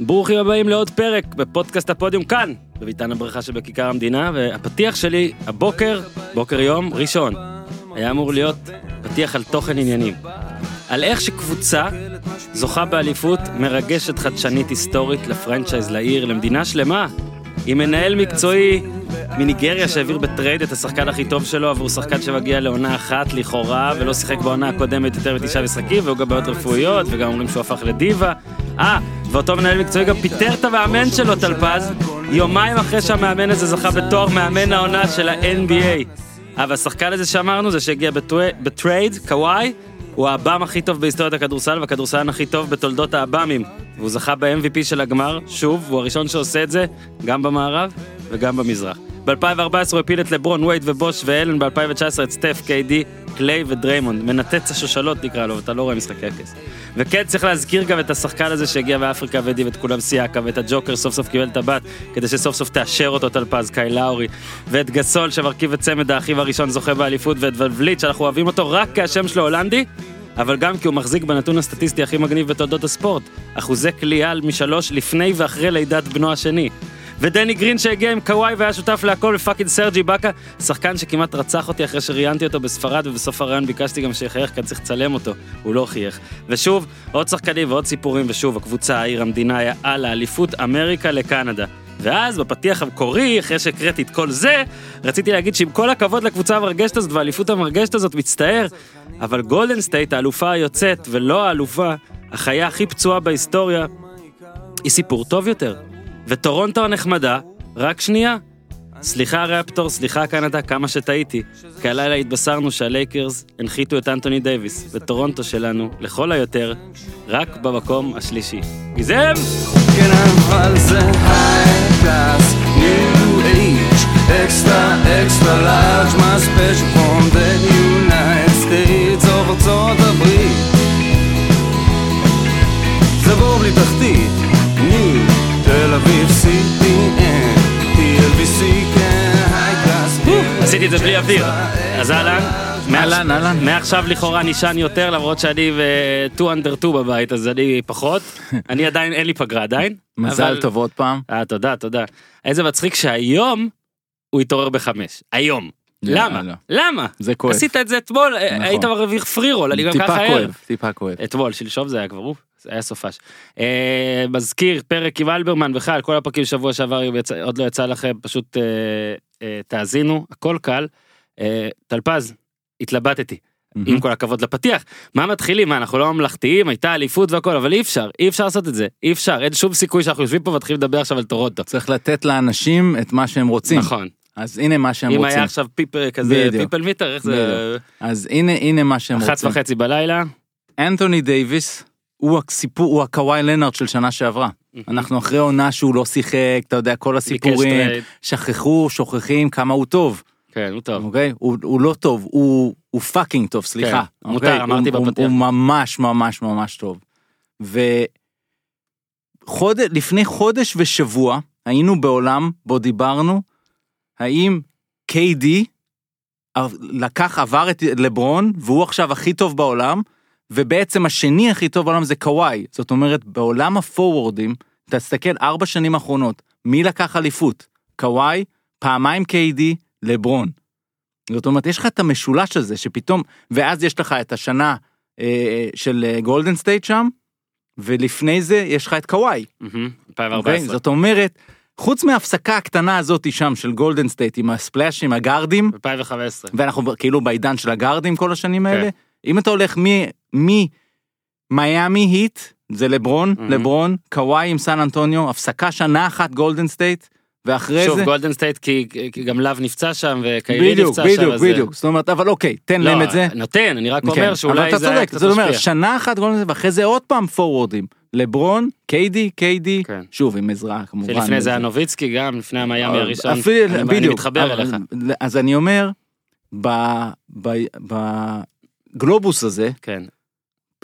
ברוכים הבאים לעוד פרק בפודקאסט הפודיום כאן, בביתן הברכה שבכיכר המדינה, והפתיח שלי הבוקר, בוקר יום ראשון, היה אמור להיות פתיח על תוכן עניינים. על איך שקבוצה זוכה באליפות מרגשת חדשנית היסטורית ל franchise לעיר, למדינה שלמה, עם מנהל מקצועי מניגריה שהעביר ב trade את השחקן הכי טוב שלו עבור שחקן שמגיע לעונה אחת לכאורה ולא שיחק בעונה הקודמת יותר מתשעה משחקים והוא גם בעיות רפואיות וגם אומרים שהוא הפך לדיווה. אה, ואותו מנהל מקצועי גם פיטר את המאמן שלו טלפז יומיים אחרי שהמאמן הזה זכה בתואר מאמן העונה של ה-NBA. אה, והשחקן הזה שאמרנו זה שהגיע ב trade, קוואי, הוא האב"ם הכי טוב בהיסטוריית הכדורסל והכדורסלן הכי טוב בתולדות האב"מים. והוא זכה ב-MVP של הגמר, שוב, הוא הראשון שעושה את זה, גם במערב וגם במזרח. ב-2014 הוא הפיל את לברון, וייד ובוש ואלן, ב-2019 את סטף, קיי-די, קליי ודריימונד. מנתץ השושלות נקרא לו, אתה לא רואה משחקי הכס. וכן, צריך להזכיר גם את השחקן הזה שהגיע מאפריקה והדיב את כולם סיאקה, ואת הג'וקר סוף סוף קיבל את הבת, כדי שסוף סוף תאשר אותו טלפז, קאי לאורי, ואת גסול שמרכיב את צמד האחיו הראשון זוכה באליפות, ואת ולבליט שאנחנו אוהבים אותו רק כי השם שלו הולנדי, אבל גם כי הוא מחזיק בנתון הסטטיסטי הכי מגניב בתולדות הספורט, אחוזי קליעה משלוש לפני ואחרי לידת בנו השני. ודני גרין שהגיע עם קוואי והיה שותף להכל ופאקינג סרג'י באקה, שחקן שכמעט רצח אותי אחרי שראיינתי אותו בספרד ובסוף הרעיון ביקשתי גם שיחייך כי צריך לצלם אותו, הוא לא חייך. ושוב, עוד שחקנים ועוד סיפורים ושוב, הקבוצה, העיר, המדינה היה על האליפות אמריקה לקנדה. ואז בפתיח המקורי, אחרי שהקראתי את כל זה, רציתי להגיד שעם כל הכבוד לקבוצה המרגשת הזאת והאליפות המרגשת הזאת, מצטער, אבל גולדן סטייט, האלופה היוצאת ולא האלופה, החיה הכי פצועה בהיסטוריה, היא סיפור טוב יותר. וטורונטו הנחמדה, רק שנייה. סליחה רפטור, סליחה קנדה, כמה שטעיתי, כי הלילה התבשרנו שהלייקרס הנחיתו את אנטוני דייוויס, וטורונטו שלנו, לכל היותר, רק במקום השלישי. גיזם! כן אבל זה high class, עשיתי את זה בלי אוויר. אז אהלן. אהלן, אהלן. מעכשיו לכאורה נשען יותר למרות שאני ו-2 under 2 בבית אז אני פחות. אני עדיין אין לי פגרה עדיין. מזל טוב עוד פעם. אה תודה תודה. איזה מצחיק שהיום הוא התעורר בחמש. היום. למה? למה? זה כואב. עשית את זה אתמול נכון. היית מרוויח פרי רול אני גם ככה טיפה ער. כואב, טיפה כואב. אתמול שלשום זה היה כבר זה היה סופש. אה, מזכיר פרק עם אלברמן בכלל כל הפרקים שבוע שעבר עוד לא יצא לכם פשוט אה, אה, תאזינו הכל קל. אה, טלפז התלבטתי עם כל הכבוד לפתיח מה מתחילים מה אנחנו לא ממלכתיים הייתה אליפות והכל אבל אי אפשר אי אפשר לעשות את זה אי אפשר אין שום סיכוי שאנחנו יושבים פה ומתחילים לדבר עכשיו על טורונטו. צריך לתת לאנשים את מה שהם רוצים. נכון אז הנה מה שהם אם רוצים. היה עכשיו peak כזה בדיוק. people meter איך זה אז הנה הנה מה שהם אחת רוצים. וחצי בלילה. אנתוני דייוויס הוא הסיפור הוא הקוואי לנארד של שנה שעברה. אנחנו אחרי עונה שהוא לא שיחק אתה יודע כל הסיפורים. שכחו שוכחים כמה הוא טוב כן הוא טוב. אוקיי הוא הוא לא טוב הוא הוא פאקינג טוב סליחה. כן, אוקיי? מותר, אמרתי הוא- הוא- בפתיח. הוא ממש ממש ממש טוב. וחודש לפני חודש ושבוע היינו בעולם בו דיברנו האם KD לקח עבר את לברון והוא עכשיו הכי טוב בעולם ובעצם השני הכי טוב בעולם זה קוואי זאת אומרת בעולם הפורוורדים תסתכל ארבע שנים האחרונות מי לקח אליפות קוואי פעמיים KD לברון. זאת אומרת יש לך את המשולש הזה שפתאום ואז יש לך את השנה אה, של אה, גולדן סטייט שם ולפני זה יש לך את קוואי. אוקיי? 2014. זאת אומרת חוץ מההפסקה הקטנה הזאת שם של גולדן סטייט עם הספלאשים הגארדים 2015. ואנחנו כאילו בעידן של הגארדים כל השנים האלה כן. אם אתה הולך ממיאמי היט זה לברון מהמם. לברון קוואי עם סן אנטוניו הפסקה שנה אחת גולדן סטייט ואחרי שוב זה גולדן סטייט כי כי גם לאב נפצע שם וקיירי בדיוק נפצע שם. בדיוק אז זה- בדיוק זאת אומרת אבל אוקיי תן לא, להם את זה. נותן אני רק כן, אומר אבל שאולי אתה זה היה צודק, קצת זאת אומרת. שנה אחת גולדן סטייט, ואחרי זה עוד פעם פורוורדים. לברון, קיידי, קיידי, כן. שוב עם עזרה כמובן. שלפני זה היה נוביצקי גם לפני המיאמי הראשון. אה, אפילו- אני- אני בדיוק. מתחבר אבל- אליך. אז אני אומר, ב- ב- בגלובוס הזה, כן.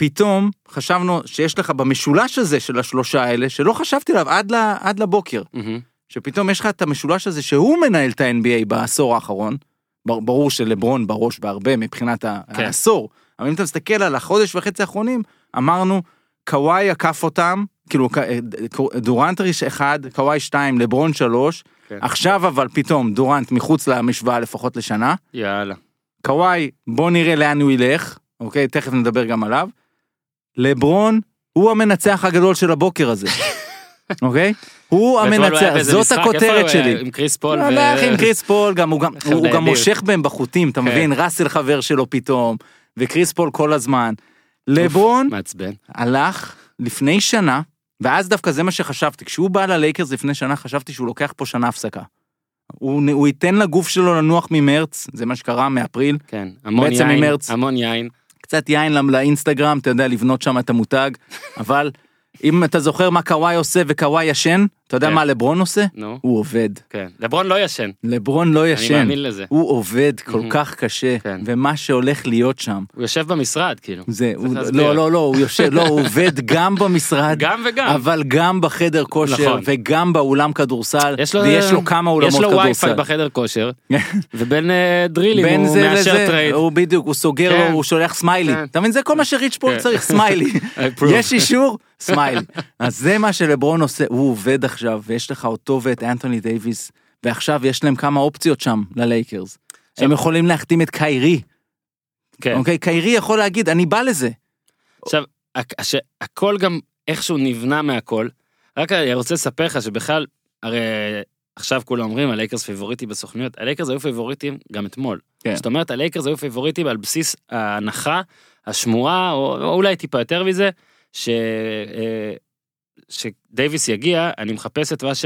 פתאום חשבנו שיש לך במשולש הזה של השלושה האלה, שלא חשבתי עליו עד ל- עד לבוקר, מהמם. שפתאום יש לך את המשולש הזה שהוא מנהל את ה-NBA בעשור האחרון, בר- ברור שלברון בראש בהרבה מבחינת כן. העשור, אבל אם אתה מסתכל על החודש וחצי האחרונים, אמרנו, קוואי עקף אותם, כאילו ק- דורנט אחד, קוואי שתיים, לברון שלוש, כן. עכשיו אבל פתאום דורנט מחוץ למשוואה לפחות לשנה, יאללה. קוואי בוא נראה לאן הוא ילך, אוקיי, תכף נדבר גם עליו. לברון הוא המנצח הגדול של הבוקר הזה, אוקיי? הוא היה המנצח, זאת הכותרת? שלי. עם קריס פול הוא. הלך עם קריס פול, הוא גם. מושך בהם בחוטים, אתה כן. מבין? ראסל חבר שלו פתאום, וקריס פול כל הזמן. לברון. הלך לפני שנה, ואז דווקא זה מה שחשבתי, כשהוא בא ללייקרס לפני שנה, חשבתי שהוא לוקח פה שנה הפסקה. הוא, הוא ייתן לגוף שלו לנוח ממרץ, זה מה שקרה מאפריל, כן. המון בעצם יין. ממרץ. המון יין. קצת יין לאינסטגרם, אתה יודע, לבנות שם את המותג, אבל אם אתה זוכר מה קוואי עושה וקוואי ישן, אתה יודע כן. מה לברון עושה? נו. הוא עובד. כן. לברון לא ישן. לברון לא אני ישן, מאמין לזה. הוא עובד כל. כך קשה, כן. ומה שהולך להיות שם, הוא יושב במשרד, כאילו. זה. לא, לא, לא, הוא יושב, לא, הוא עובד גם במשרד, גם וגם. אבל גם בחדר כושר, נכון. וגם באולם כדורסל, יש לו, ויש לו כמה אולמות יש לו VIP כדורסל. בחדר כושר, ובין אה, דרילים הוא מאשר טרייד. הוא בדיוק, הוא סוגר כן. לו, הוא שולח סמיילי. כן. אתה מבין, זה כל מה שריץ' כן. צריך, סמיילי. יש אישור, סמיילי. אז זה מה שלברון עושה, הוא עובד עכשיו, ויש לך אותו ואת אנטוני דייוויס, ועכשיו יש להם כמה אופציות שם ללייקרס. הם יכולים להחתים את קיירי, כן. אוקיי? קיירי יכול להגיד, אני בא לזה. עכשיו, הש- הכל גם איכשהו נבנה מהכל. רק אני רוצה לספר לך שבכלל, הרי עכשיו כולם אומרים הלייקרס פייבוריטית בסוכנויות, הלייקרס היו פייבוריטים גם אתמול. כן. זאת אומרת, הלייקרס היו פייבוריטים על בסיס ההנחה, השמועה, או, או אולי טיפה יותר מזה, ש... אה, שדייוויס יגיע, אני מחפש את מה ש...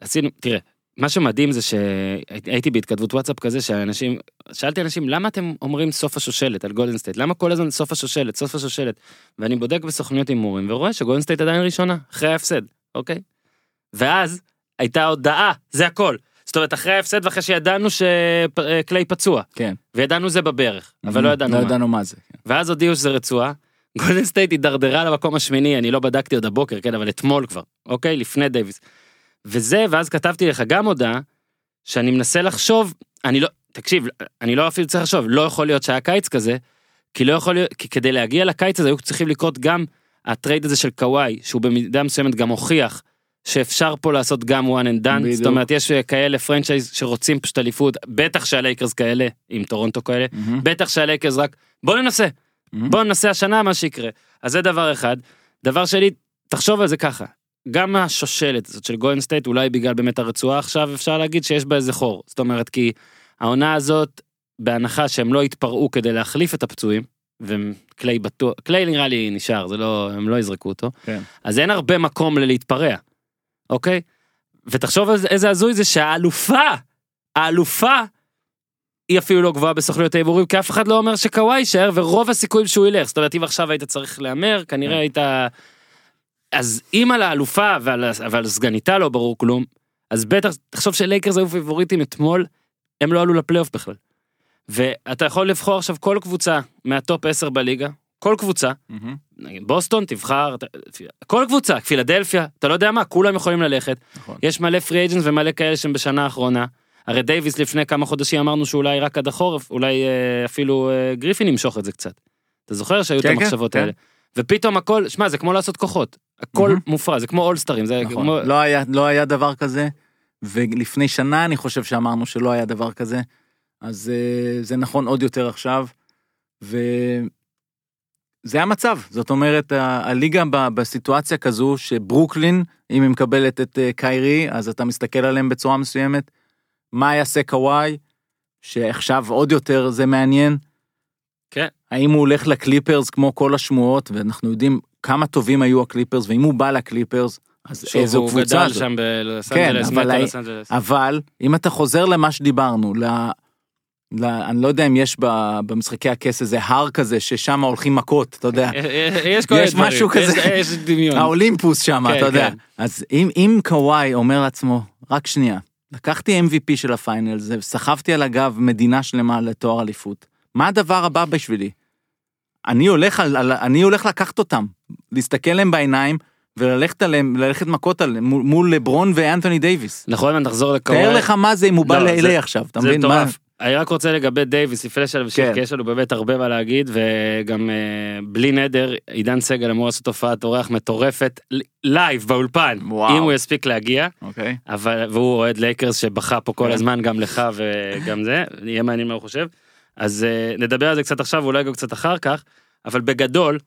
עשינו, תראה, מה שמדהים זה שהייתי בהתכתבות וואטסאפ כזה שאנשים, שאלתי אנשים למה אתם אומרים סוף השושלת על גולדן סטייט למה כל הזמן סוף השושלת סוף השושלת ואני בודק בסוכניות הימורים ורואה שגולדן סטייט עדיין ראשונה אחרי ההפסד אוקיי. ואז הייתה הודעה זה הכל זאת אומרת אחרי ההפסד ואחרי שידענו שקליי פצוע כן. וידענו זה בברך אבל לא ידענו לא מה. ידענו מה זה. כן. ואז הודיעו שזה רצועה. גולדן סטייט הידרדרה למקום השמיני, אני לא בדקתי עוד הבוקר, כן, אבל אתמול כבר, אוקיי? לפני דייוויס. וזה, ואז כתבתי לך גם הודעה, שאני מנסה לחשוב, אני לא, תקשיב, אני לא אפילו צריך לחשוב, לא יכול להיות שהיה קיץ כזה, כי לא יכול להיות, כי כדי להגיע לקיץ הזה היו צריכים לקרות גם הטרייד הזה של קוואי, שהוא במידה מסוימת גם הוכיח שאפשר פה לעשות גם one and done, בדיוק. זאת אומרת יש כאלה franchise שרוצים פשוט אליפות, בטח שהלייקרס כאלה, עם טורונטו כאלה, מהמם. בטח שהלייקרס רק, בוא ננסה. בוא ננסה השנה מה שיקרה. אז זה דבר אחד. דבר שני, תחשוב על זה ככה, גם השושלת הזאת של גולדן סטייט, אולי בגלל באמת הרצועה עכשיו, אפשר להגיד שיש בה איזה חור. זאת אומרת, כי העונה הזאת, בהנחה שהם לא יתפרעו כדי להחליף את הפצועים, וקליי בטוח, קליי נראה לי נשאר, זה לא, הם לא יזרקו אותו, כן. אז אין הרבה מקום ללהתפרע, אוקיי? ותחשוב איזה הזוי זה שהאלופה, האלופה, היא אפילו לא גבוהה בסוכניות ההימורים, כי אף אחד לא אומר שקוואי יישאר, ורוב הסיכויים שהוא ילך. זאת אומרת, אם עכשיו היית צריך להמר, כנראה היית... אז אם על האלופה ועל, ועל סגניתה לא ברור כלום, אז בטח, תחשוב שלייקרס היו פייבוריטים אתמול, הם לא עלו לפלייאוף בכלל. ואתה יכול לבחור עכשיו כל קבוצה מהטופ 10 בליגה, כל קבוצה. נגיד בוסטון תבחר, כל קבוצה, פילדלפיה, אתה לא יודע מה, כולם יכולים ללכת. נכון. יש מלא free agents ומלא כאלה שהם בשנה האחרונה. הרי דייוויס לפני כמה חודשים אמרנו שאולי רק עד החורף, אולי אה, אפילו אה, גריפין ימשוך את זה קצת. אתה זוכר שהיו את כן, כן, המחשבות כן. האלה. ופתאום הכל, שמע זה כמו לעשות כוחות, הכל מהמם. מופרע, זה כמו אולסטרים, זה נכון. כמו... לא היה, לא היה דבר כזה, ולפני שנה אני חושב שאמרנו שלא היה דבר כזה, אז אה, זה נכון עוד יותר עכשיו, וזה המצב, זאת אומרת, הליגה בסיטואציה כזו שברוקלין, אם היא מקבלת את קיירי, אז אתה מסתכל עליהם בצורה מסוימת, מה יעשה קוואי, שעכשיו עוד יותר זה מעניין. כן. האם הוא הולך לקליפרס כמו כל השמועות, ואנחנו יודעים כמה טובים היו הקליפרס, ואם הוא בא לקליפרס, אז שוב, איזו הוא קבוצה גדל זו. שם בלוס כן, אנג'לס, אבל לוס אנג'לס. אבל אם אתה חוזר למה שדיברנו, ל... ל... אני לא יודע אם יש ב... במשחקי הכס איזה הר כזה ששם הולכים מכות, אתה יודע, יש כל יש דברים, משהו יש- כזה. יש דמיון. האולימפוס שם, כן, אתה יודע. כן. אז אם, אם קוואי אומר לעצמו, רק שנייה, לקחתי MVP של ה final, זה, סחבתי על הגב מדינה שלמה לתואר אליפות, מה הדבר הבא בשבילי? אני הולך, על, על, אני הולך לקחת אותם, להסתכל להם בעיניים וללכת עליהם, ללכת מכות עליהם מול, מול לברון ואנתוני דייוויס. נכון, נחזור לקוואי. תאר לך מה זה אם הוא בא לא, ל-LA זה- עכשיו, אתה זה מבין? מה- מטורף. אני רק רוצה לגבי דייוויס לפני שנמשיך, כן. כי יש לנו באמת הרבה מה להגיד, וגם אה, בלי נדר, עידן סגל אמור לעשות הופעת אורח מטורפת, live באולפן, וואו. אם הוא יספיק להגיע, אוקיי. אבל, והוא אוהד לייקרס שבכה פה כל כן. הזמן, גם לך וגם זה, יהיה מעניין מה הוא חושב. אז אה, נדבר על זה קצת עכשיו, ואולי גם קצת אחר כך, אבל בגדול,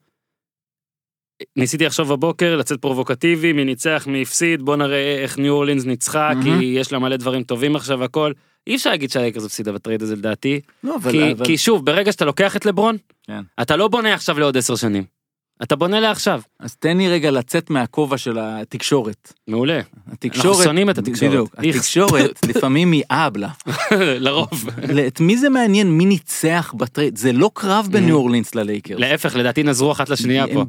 ניסיתי לחשוב בבוקר, לצאת פרובוקטיבי, מי ניצח, מי הפסיד, בוא נראה איך ניו אורלינס ניצחה, כי מהמם. יש לה מלא דברים טובים עכשיו הכל. אי אפשר להגיד שהלייקרס הפסידה בטרייד הזה לדעתי, לא, אבל... כי, אבל- כי שוב, ברגע שאתה לוקח את לברון, כן. אתה לא בונה עכשיו לעוד עשר שנים. אתה בונה לעכשיו. אז תן לי רגע לצאת מהכובע של התקשורת. מעולה. התקשורת... שונאים את התקשורת. בדיוק. התקשורת לפעמים היא אבלה. לרוב. את מי זה מעניין מי ניצח בטרייד? זה לא קרב בין Mm. ניו אורלינס ללייקרס. להפך, לדעתי נעזרו אחת לשנייה פה.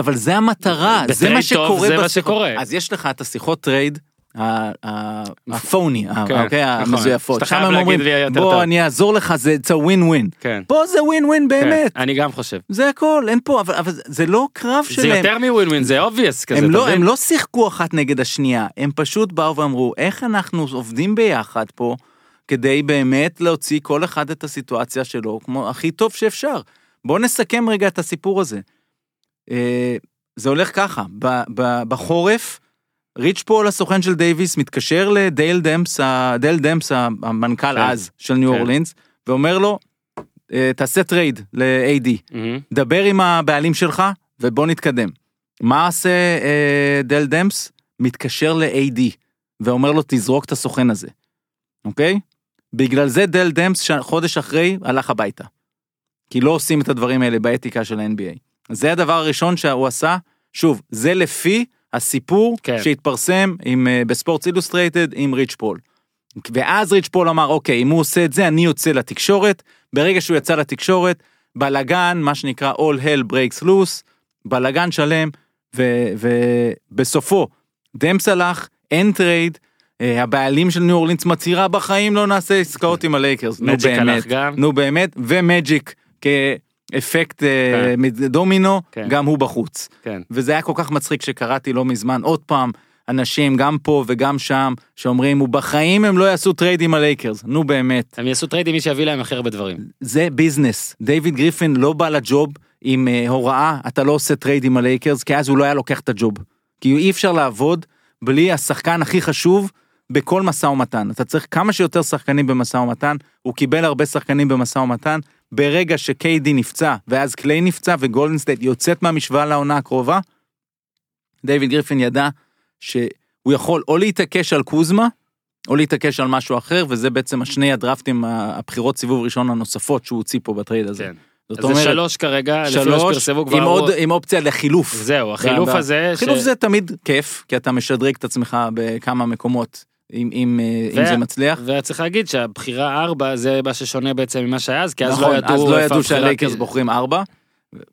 אבל זה המטרה, זה מה שקורה זה מה. שקורה. אז יש לך את השיחות טרייד. הפוני, כן, אוקיי, נכון. המזויפות, שם הם אומרים, ויהיה יותר טוב." בוא אני אעזור לך, זה it's a win-win. כן. פה זה באמת, כן, אני גם חושב. זה הכל, אין פה, אבל זה לא קרב זה שלהם. יותר מווין ווין, זה obvious כזה. הם לא? הם לא שיחקו אחת נגד השנייה, הם פשוט באו ואמרו, איך אנחנו עובדים ביחד פה, כדי באמת להוציא כל אחד את הסיטואציה שלו, כמו הכי טוב שאפשר. בואו נסכם רגע את הסיפור הזה. אה, זה הולך ככה, בחורף, ריץ' פול, הסוכן של דייוויס, מתקשר לדייל דמפס, דייל דמפס, המנכ"ל כן. אז של ניו כן. אורלינס, ואומר לו, אה, תעשה טרייד ל-AD. מהמם. דבר עם הבעלים שלך ובוא נתקדם. מה עושה אה, דל דמפס? מתקשר ל-AD ואומר לו תזרוק את הסוכן הזה, אוקיי? בגלל זה דל דמפס חודש אחרי הלך הביתה. כי לא עושים את הדברים האלה באתיקה של ה-NBA. זה הדבר הראשון שהוא עשה, שוב, זה לפי הסיפור כן. שהתפרסם עם, אה, בספורטס אילוסטרייטד עם ריץ' פול. ואז ריץ' פול אמר, אוקיי, אם הוא עושה את זה, אני יוצא לתקשורת. ברגע שהוא יצא לתקשורת, בלאגן, מה שנקרא All Hell Breaks Loose, בלאגן שלם, ובסופו, דמפס הלך, אין טרייד, אה, הבעלים של ניו אורלינס מצהירה, בחיים לא נעשה עסקאות עם הלייקרס. נו באמת. נו באמת, ומג'יק כאפקט אה, דומינו, כן. גם הוא בחוץ. כן. וזה היה כל כך מצחיק שקראתי לא מזמן, עוד פעם, אנשים גם פה וגם שם, שאומרים, ובחיים הם לא יעשו טרייד עם הלייקרס. נו באמת. הם יעשו טרייד עם מי שיביא להם הכי הרבה דברים. זה business. דיוויד גריפין לא בא לג'וב עם אה, הוראה, אתה לא עושה טרייד עם הלייקרס, כי אז הוא לא היה לוקח את הג'וב. כי אי אפשר לעבוד בלי השחקן הכי חשוב בכל משא ומתן. אתה צריך כמה שיותר שחקנים במשא ומתן, הוא קיבל הרבה שחקנים במשא ומתן. ברגע שקיידי נפצע, ואז קליי נפצע, וגולדנסטייט יוצאת מהמשוואה לעונה הקרובה, דיוויד גריפין ידע שהוא יכול או להתעקש על קוזמה, או להתעקש על משהו אחר, וזה בעצם השני הדרפטים, הבחירות סיבוב ראשון הנוספות שהוא הוציא פה בטרייד הזה. כן. זאת אז זה אומרת, שלוש כרגע, שלוש, כבר. עם, אמרו- עוד, עם אופציה לחילוף. זהו, החילוף ב- הזה. חילוף ש- זה תמיד כיף, כי אתה משדרג את עצמך בכמה מקומות, אם, אם, אה, אם ו- זה מצליח. וצריך להגיד שהבחירה ארבע זה מה ששונה בעצם ממה שהיה אז, כי אז נכון, לא ידעו אז לא ידעו שהלייקרס תהיה. בוחרים ארבע.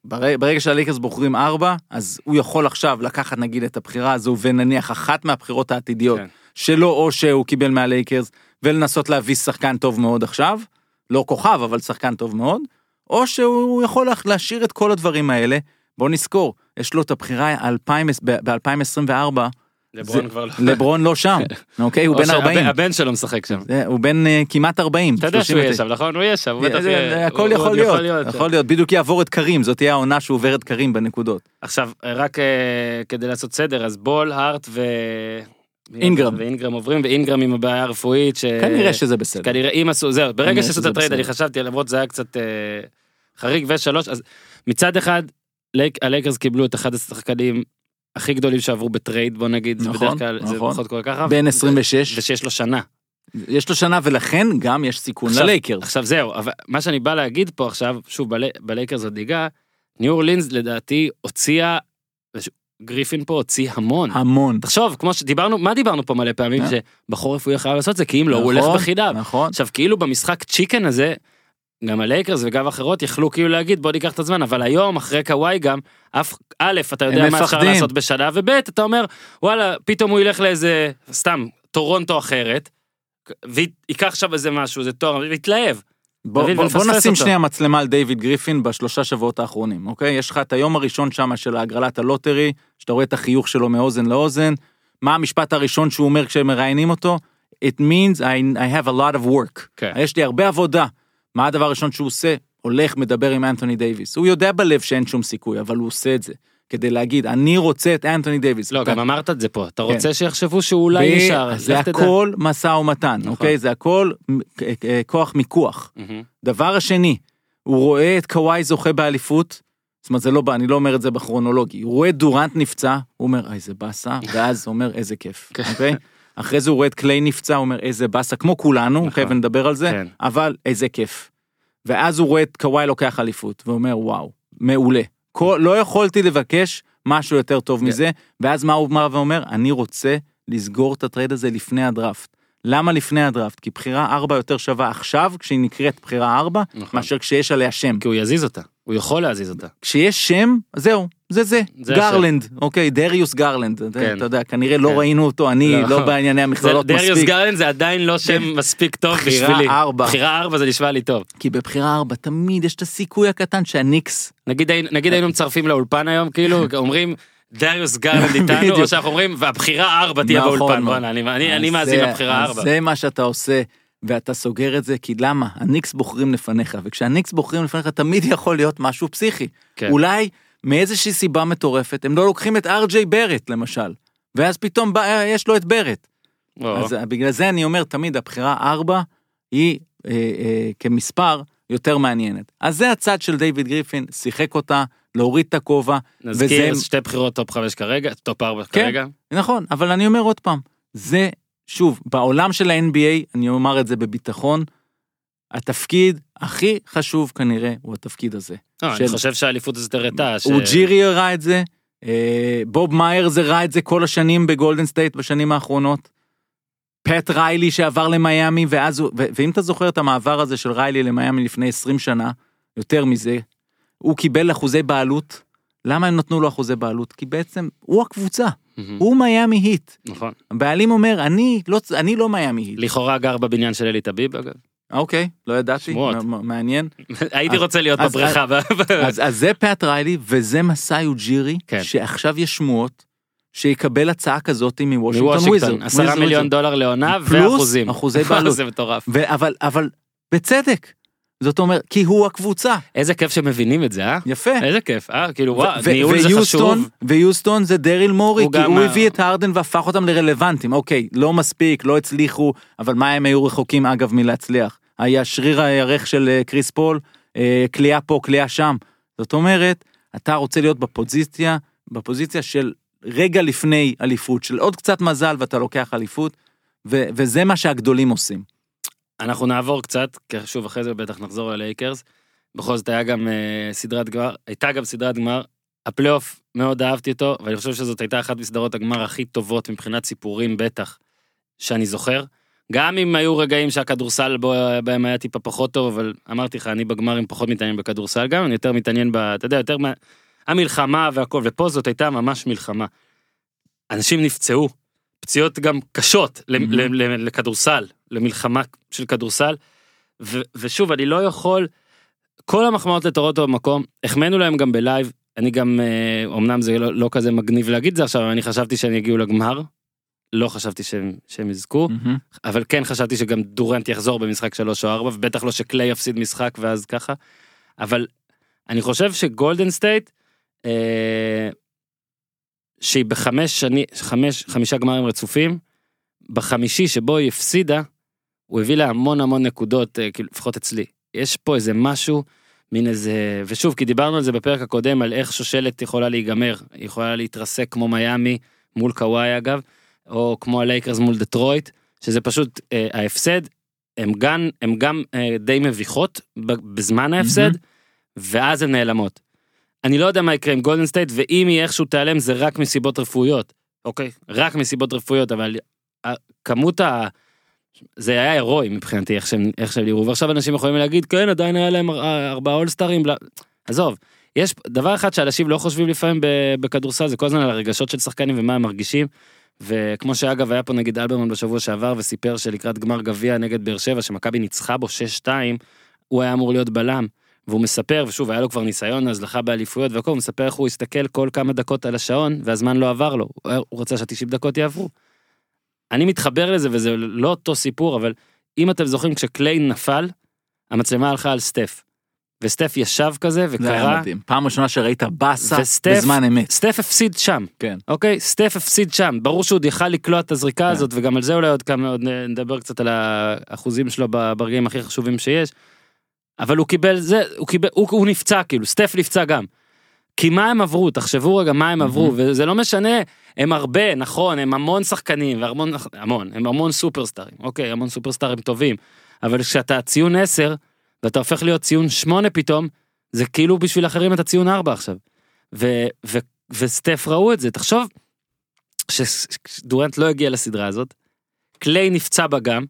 ברגע, ברגע שהלייקרס בוחרים ארבע, אז הוא יכול עכשיו לקחת נגיד את הבחירה הזו ונניח אחת מהבחירות העתידיות כן. שלו או שהוא קיבל מהלייקרס ולנסות להביא שחקן טוב מאוד עכשיו, לא כוכב אבל שחקן טוב מאוד, או שהוא יכול לה- להשאיר את כל הדברים האלה. בוא נזכור, יש לו את הבחירה ב-2024, לברון כבר לא. לברון לא שם, אוקיי? הוא בן שהבן- 40, הבן שלו משחק שם. הוא בן אה, כמעט 40, אתה יודע שהוא יהיה 39. שם, נכון? הוא יהיה שם, הוא בטח יהיה- הכל יכול להיות. יכול להיות, בדיוק יעבור את קרים, זאת תהיה העונה שהוא עובר את קרים בנקודות. עכשיו, רק אה, כדי לעשות סדר, אז בול, הארט ו... אינגרם. ואינגרם עוברים, ואינגרם עם הבעיה הרפואית, ש... כנראה שזה בסדר. כנראה אם עשו, זהו, ברגע שעשו את הטרייד, אני. חשבתי, למרות זה היה קצת אה, חריג ושלוש, אז מצד אחד, לייק- הלייקרס קיבלו את אחד השחקנים הכי גדולים שעברו בטרייד, בוא נגיד, זה נכון, בדרך כלל, זה נכון. פחות קורה ככה. בן 26, ושיש לו שנה. יש לו שנה ולכן גם יש סיכון עכשיו- ללייקרס. עכשיו זהו, אבל מה שאני בא להגיד פה עכשיו, שוב, בלי- בלייקרס ניגע, ניו אורלינס לדעתי הוציאה, גריפין פה הוציא המון. המון. תחשוב, כמו שדיברנו, מה דיברנו פה מלא פעמים, אה. שבחורף הוא יהיה חייב לעשות את זה, כי אם לא, הוא הולך נכון, בחידה. נכון. עכשיו, כאילו במשחק chicken הזה, גם הלייקרס וגם אחרות יכלו כאילו להגיד בוא ניקח את הזמן, אבל היום אחרי קוואי גם, אף, א', אתה יודע מה אפשר. לעשות בשנה, וב', אתה אומר, וואלה, פתאום הוא ילך לאיזה, סתם, טורונטו אחרת, וייקח שם איזה משהו, איזה תואר, ויתלהב. בוא, בוא, בוא נשים אותו. שנייה מצלמה על דיוויד גריפין בשלושה שבועות האחרונים, אוקיי? יש לך את היום הראשון שם של הגרלת ה lottery, שאתה רואה את החיוך שלו מאוזן לאוזן. מה המשפט הראשון שהוא אומר כשהם מראיינים אותו? it means I, I have a lot of work. כן. יש לי הרבה עבודה. מה הדבר הראשון שהוא עושה? הולך, מדבר עם אנתוני דייוויס. הוא יודע בלב שאין שום סיכוי, אבל הוא עושה את זה. כדי להגיד, אני רוצה את אנתוני דייוויס. לא, אתה- גם אמרת את זה פה, אתה כן. רוצה שיחשבו שהוא אולי ו- נשאר, זה לך תדע. הכל משא ומתן, נכון. אוקיי? זה הכל אה, אה, כוח מיקוח. מהמם. דבר השני, הוא רואה את קוואי זוכה באליפות, זאת אומרת, זה לא, ב- אני לא אומר את זה בכרונולוגי, הוא רואה דורנט נפצע, הוא אומר, איזה באסה, ואז הוא אומר, איזה כיף, כן. אוקיי? אחרי זה הוא רואה את קליי נפצע, הוא אומר, איזה באסה, כמו כולנו, נכון. אוקיי, ונדבר על זה, כן. אבל איזה כיף. ואז הוא רואה את קוואי לוקח אליפות, ואומר, וואו, מעולה. כל, לא יכולתי לבקש משהו יותר טוב כן. מזה, ואז מה הוא בא ואומר? אני רוצה לסגור את הטרייד הזה לפני הדראפט. למה לפני הדראפט? כי בחירה 4 יותר שווה עכשיו, כשהיא נקראת בחירה 4, נכון. מאשר כשיש עליה שם. כי הוא יזיז אותה, הוא יכול להזיז אותה. כשיש שם, זהו, זה זה, זה גרלנד, אוקיי, דריוס גרלנד, כן. אתה יודע, כנראה לא כן. ראינו אותו, אני לא. לא בענייני המכללות דריוס מספיק, גרלן זה עדיין לא שם מספיק טוב בחירה בשבילי. ארבע. בחירה ארבע זה נשמע לי טוב. כי בבחירה 4 תמיד יש את הסיכוי הקטן שהניקס, נגיד נגיד היינו מצרפים לאולפן היום, כאילו, אומרים... דריוס גרלנד איתנו. או שאנחנו אומרים, והבחירה ארבע תהיה נכון באולפן, אני- אני אני אז מאזין לבחירה ארבע. זה מה שאתה עושה, ואתה סוגר את זה, כי למה? הניקס בוחרים לפניך, וכשהניקס בוחרים לפניך תמיד יכול להיות משהו פסיכי. כן. אולי מאיזושהי סיבה מטורפת, הם לא לוקחים את אר.ג'יי ברט למשל, ואז פתאום בא, יש לו את ברט. או, אז בגלל זה אני אומר תמיד הבחירה 4 היא אה, אה, כמספר יותר מעניינת. אז זה הצד של דיוויד גריפין, שיחק אותה, להוריד את הכובע, נזכיר וזה- שתי בחירות top חמש כרגע, top ארבע כן. כרגע. נכון, אבל אני אומר עוד פעם, זה, שוב, בעולם של ה-NBA, אני אומר את זה בביטחון, התפקיד הכי חשוב כנראה הוא התפקיד הזה. לא, אני של- חושב שהאליפות הזאת הראתה, ש- הוא ג'ירי הראה את זה, אה, בוב מאייר זה ראה את זה כל השנים בגולדן סטייט בשנים האחרונות. פט ריילי שעבר למיאמי, ואז הוא, ו- ואם אתה זוכר את המעבר הזה של ריילי למיאמי לפני 20 שנה, יותר מזה, הוא קיבל אחוזי בעלות. למה הם נתנו לו אחוזי בעלות? כי בעצם הוא הקבוצה, מהמם, הוא מיאמי היט. נכון. הבעלים אומר, אני לא, אני לא מיאמי היט. לכאורה גר בבניין של אלי טביב, אגב. אוקיי, לא ידעתי, שמועות. מעניין. הייתי אז- רוצה להיות אז- בבריכה. ב- אז, אז זה פט ריילי וזה מסאי אוג'ירי, כן. שעכשיו יש שמועות שיקבל הצעה כזאת מוושינגטון וויזרד. עשרה מיליון דולר לעונה ואחוזים. אחוזי בעלות. זה מטורף. אבל, אבל בצדק. זאת אומרת, כי הוא הקבוצה. איזה כיף שמבינים את זה, אה? יפה. איזה כיף, אה? כאילו, וואו, ניהול זה חשוב. ויוסטון זה דריל מורי, הוא כי הוא הביא את הרדן והפך אותם לרלוונטיים. אוקיי, לא מספיק, לא הצליחו, אבל מה הם היו רחוקים אגב מלהצליח? היה שריר הירך של אה, קריס פול, אה, כליאה פה, כליאה שם. זאת אומרת, אתה רוצה להיות בפוזיציה, בפוזיציה של רגע לפני אליפות, של עוד קצת מזל ואתה לוקח אליפות, ו- וזה מה שהגדולים עושים. אנחנו נעבור קצת, שוב, אחרי זה בטח נחזור ללייקרס. בכל זאת היה גם אה, סדרת גמר, הייתה גם סדרת גמר. הפלייאוף, מאוד אהבתי אותו, ואני חושב שזאת הייתה אחת מסדרות הגמר הכי טובות מבחינת סיפורים, בטח, שאני זוכר. גם אם היו רגעים שהכדורסל בו, בהם היה טיפה פחות טוב, אבל אמרתי לך, אני בגמרים פחות מתעניין בכדורסל, גם אני יותר מתעניין ב... אתה יודע, יותר מה... המלחמה והכל, ופה זאת הייתה ממש מלחמה. אנשים נפצעו, פציעות גם קשות Mhm. ל- לכדורסל, למלחמה של כדורסל, ו- ושוב, אני לא יכול, כל המחמאות לטורוטו במקום, החמאנו להם גם בלייב, אני גם, אה, אמנם זה לא, לא כזה מגניב להגיד זה עכשיו, אבל אני חשבתי שהם יגיעו לגמר, לא חשבתי שהם, שהם יזכו, מהמם. אבל כן חשבתי שגם דורנט יחזור במשחק 3 או 4, ובטח לא שקליי יפסיד משחק ואז ככה, אבל אני חושב שגולדן סטייט, אה, שהיא בחמש שני, חמש, חמישה גמרים רצופים, בחמישי שבו היא הפסידה, הוא הביא לה המון המון נקודות, אה, כאילו, לפחות אצלי. יש פה איזה משהו, מין איזה, ושוב, כי דיברנו על זה בפרק הקודם, על איך שושלת יכולה להיגמר, היא יכולה להתרסק כמו מיאמי, מול קוואי אגב, או כמו הלייקרס מול דטרויט, שזה פשוט אה, ההפסד, הם גם, הם גם אה, די מביכות בזמן ההפסד, ואז הן נעלמות. אני לא יודע מה יקרה עם גולדן סטייט, ואם היא איכשהו תיעלם זה רק מסיבות רפואיות, אוקיי? רק מסיבות רפואיות, אבל ה- כמות ה... זה היה הירואי מבחינתי איך שהם, איך שהם נראו, ועכשיו אנשים יכולים להגיד, כן, עדיין היה להם אר- ארבעה אולסטרים, בלה... עזוב, יש דבר אחד שאנשים לא חושבים לפעמים בכדורסל, זה כל הזמן על הרגשות של שחקנים ומה הם מרגישים. וכמו שאגב היה פה נגיד אלברמן בשבוע שעבר וסיפר שלקראת גמר גביע נגד באר שבע שמכבי ניצחה בו 6-2, הוא היה אמור להיות בלם. והוא מספר, ושוב היה לו כבר ניסיון אז זכה באליפויות והכל, הוא מספר איך הוא הסתכל כל כמה דקות על השעון והזמן לא עבר לו, הוא, רצה שה-90 דקות יעברו. אני מתחבר לזה וזה לא אותו סיפור, אבל אם אתם זוכרים כשקליי נפל, המצלמה הלכה על סטף. וסטף ישב כזה זה היה וקרא, מדהים. פעם ראשונה שראית באסה וסטף- בזמן אמת. סטף הפסיד שם. כן. אוקיי? סטף הפסיד שם. ברור שהוא עוד יכל לקלוע את הזריקה כן. הזאת, וגם על זה אולי עוד כמה, עוד נדבר קצת על האחוזים שלו ברגעים הכי חשובים שיש. אבל הוא קיבל זה, הוא קיבל, הוא, הוא נפצע כאילו, סטף נפצע גם. כי מה הם עברו, תחשבו רגע מה הם עברו, וזה לא משנה, הם הרבה, נכון, הם המון שחקנים, והמון, המון, הם המון סופרסטארים, אוקיי, המון סופרסטארים טובים, אבל כשאתה ציון 10, ואתה הופך להיות ציון 8 פתאום, זה כאילו בשביל אחרים אתה ציון 4 עכשיו. ו, ו, וסטף ראו את זה, תחשוב שדורנט לא הגיע לסדרה הזאת, קליי נפצע בה גם,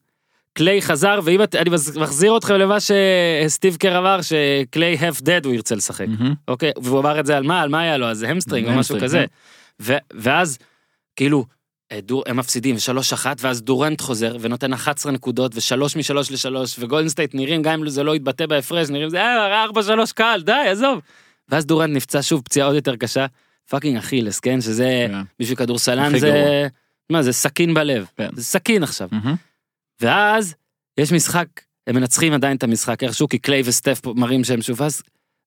קליי חזר, ואם את, אני מחזיר אתכם למה שסטיב קר אמר, שקליי half dead הוא ירצה לשחק. אוקיי, והוא אמר את זה על מה? על מה היה לו? אה, המסטרינג או משהו כזה. כן. ו- ואז, כאילו, אה, דור, הם מפסידים ושלוש אחת, ואז דורנט חוזר ונותן 11 נקודות ושלוש משלוש לשלוש, וגולדנסטייט נראים, גם אם זה לא יתבטא בהפרש, נראים זה אה, ארבע שלוש קל, די, עזוב. ואז דורנט נפצע שוב פציעה עוד יותר קשה, fucking אכילס, כן? שזה, כן. בשביל כדורסלן זה, גרוע. מה, זה סכין בלב. כן. זה סכין עכשיו. מהמם. ואז יש משחק, הם מנצחים עדיין את המשחק איכשהו, כי קליי וסטף מראים שהם שוב, ואז,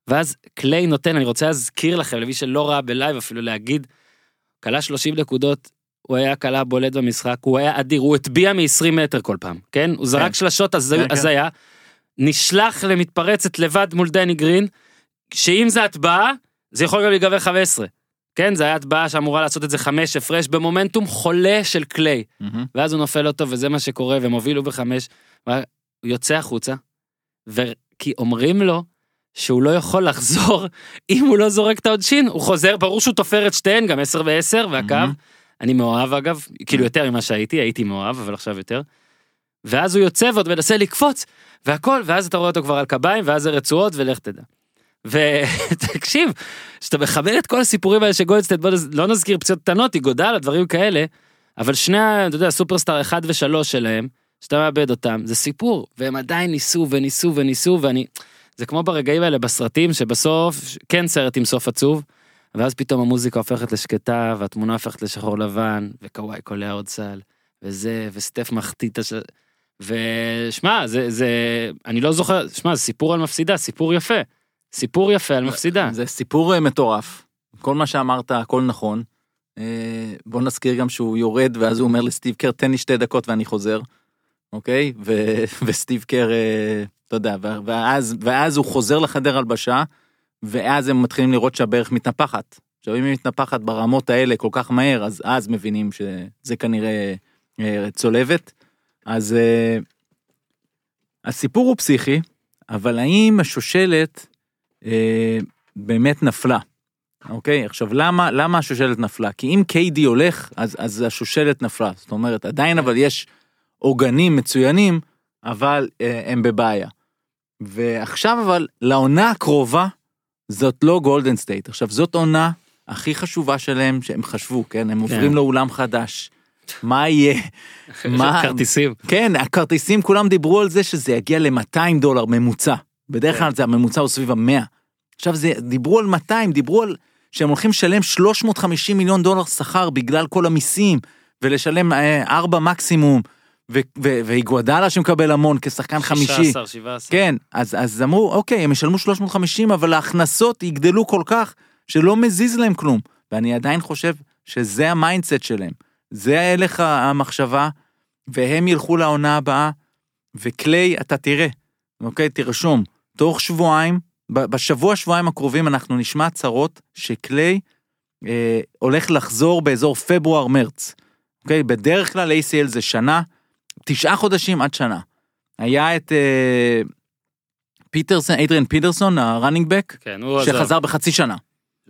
ואז קליי נותן, אני רוצה להזכיר לכם, למי שלא ראה ב live אפילו להגיד, כלה 30 נקודות, הוא היה כלה בולט במשחק, הוא היה אדיר, הוא הטביע מ-20 מטר כל פעם, כן? הוא זרק כן. שלשות הז- כן, כן. הזיה, נשלח למתפרצת לבד מול דני גרין, שאם זה הטבעה, זה יכול גם להיגבר 15. כן, זה היה הטבעה שאמורה לעשות את זה חמש הפרש במומנטום חולה של קליי. מהמם. ואז הוא נופל אותו וזה מה שקורה והם הובילו בחמש. הוא יוצא החוצה. וכי אומרים לו שהוא לא יכול לחזור אם הוא לא זורק את העונשין הוא חוזר ברור שהוא תופר את שתיהן גם 10 ו-10 והקו. מהמם. אני מאוהב אגב כאילו יותר ממה שהייתי הייתי מאוהב אבל עכשיו יותר. ואז הוא יוצא ועוד מנסה לקפוץ והכל ואז אתה רואה אותו כבר על קביים ואז זה רצועות ולך תדע. ותקשיב, כשאתה מחבר את כל הסיפורים האלה של גולדסטייט, בוא לא נזכיר פציעות קטנות, איגוודאלה, דברים כאלה, אבל שני, אתה יודע, superstar 1 ו-3 שלהם, שאתה מאבד אותם, זה סיפור, והם עדיין ניסו וניסו וניסו, ואני, זה כמו ברגעים האלה בסרטים, שבסוף, כן סרט עם סוף עצוב, ואז פתאום המוזיקה הופכת לשקטה, והתמונה הופכת לשחור לבן, וקוואי קולע עוד סל, וזה, וסטף מחטיא את הש... ושמע, זה, זה, אני לא זוכר, שמע, זה סיפור על מפסידה, סיפור יפה. סיפור יפה על מפסידה. זה סיפור אה, מטורף. כל מה שאמרת, הכל נכון. אה, בוא נזכיר גם שהוא יורד, ואז הוא אומר לסטיב קר, תן לי שתי דקות ואני חוזר. אוקיי? ו- וסטיב קר, אה, אתה יודע, ואז, ואז הוא חוזר לחדר הלבשה, ואז הם מתחילים לראות שהברך מתנפחת. עכשיו, אם היא מתנפחת ברמות האלה כל כך מהר, אז אז מבינים שזה כנראה אה, צולבת. אז הסיפור הוא פסיכי, אבל האם השושלת באמת נפלה? אוקיי, עכשיו למה, למה השושלת נפלה? כי אם קיידי הולך, אז, אז השושלת נפלה. זאת אומרת, עדיין אבל יש עוגנים מצוינים, אבל אה, הם בבעיה. ועכשיו אבל, לעונה הקרובה, זאת לא גולדן סטייט. עכשיו, זאת עונה הכי חשובה שלהם, שהם חשבו, כן? הם עוברים לאולם חדש. מה יהיה? מה... כרטיסים. כן, הכרטיסים, כולם דיברו על זה שזה יגיע ל-200 דולר ממוצע. בדרך כן. כלל זה הממוצע הוא סביב ה-100. עכשיו זה, דיברו על 200, דיברו על שהם הולכים לשלם 350 מיליון דולר שכר בגלל כל המיסים, ולשלם אה, ארבע מקסימום, ו- ו- ואיגוודאלה שמקבל המון כשחקן חמישי. 16, 17. כן, אז, אז אמרו, אוקיי, הם ישלמו 350, אבל ההכנסות יגדלו כל כך, שלא מזיז להם כלום. ואני עדיין חושב שזה ה mindset שלהם. זה הלך המחשבה, והם ילכו לעונה הבאה, וקליי, אתה תראה, אוקיי, תרשום, תוך שבועיים, בשבוע, שבועיים הקרובים אנחנו נשמע הצהרות שקליי אה, הולך לחזור באזור פברואר-מרץ. אוקיי, בדרך כלל ACL זה שנה, תשעה חודשים עד שנה. היה את אה, פיטרסון, אדריאן פיטרסון, ה running back, כן, הוא עזב. שחזר בחצי שנה.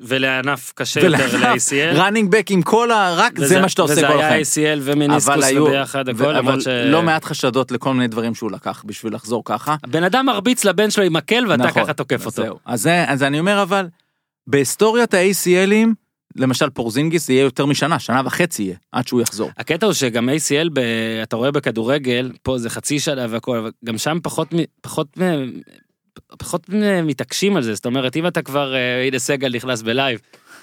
ולענף קשה יותר ל-ACL. ראנינג בק עם כל ה... רק זה מה שאתה עושה כל וזה החיים. היה ACL ומיניסקוס וביחד הכל, ו- אבל ש... לא מעט חשדות לכל מיני דברים שהוא לקח בשביל לחזור ככה. הבן אדם מרביץ לבן שלו עם מקל ואתה נכון, ככה תוקף אותו. זהו. אז, אז אני אומר אבל, בהיסטוריית ה-ACLים, למשל פורזינגיס יהיה יותר משנה, שנה וחצי יהיה, עד שהוא יחזור. הקטע הוא שגם ACL, ב... אתה רואה בכדורגל, פה זה חצי שנה והכל, אבל גם שם פחות, פחות, פחות מתעקשים על זה, זאת אומרת, אם אתה כבר, אה, הנה סגל נכנס ב live,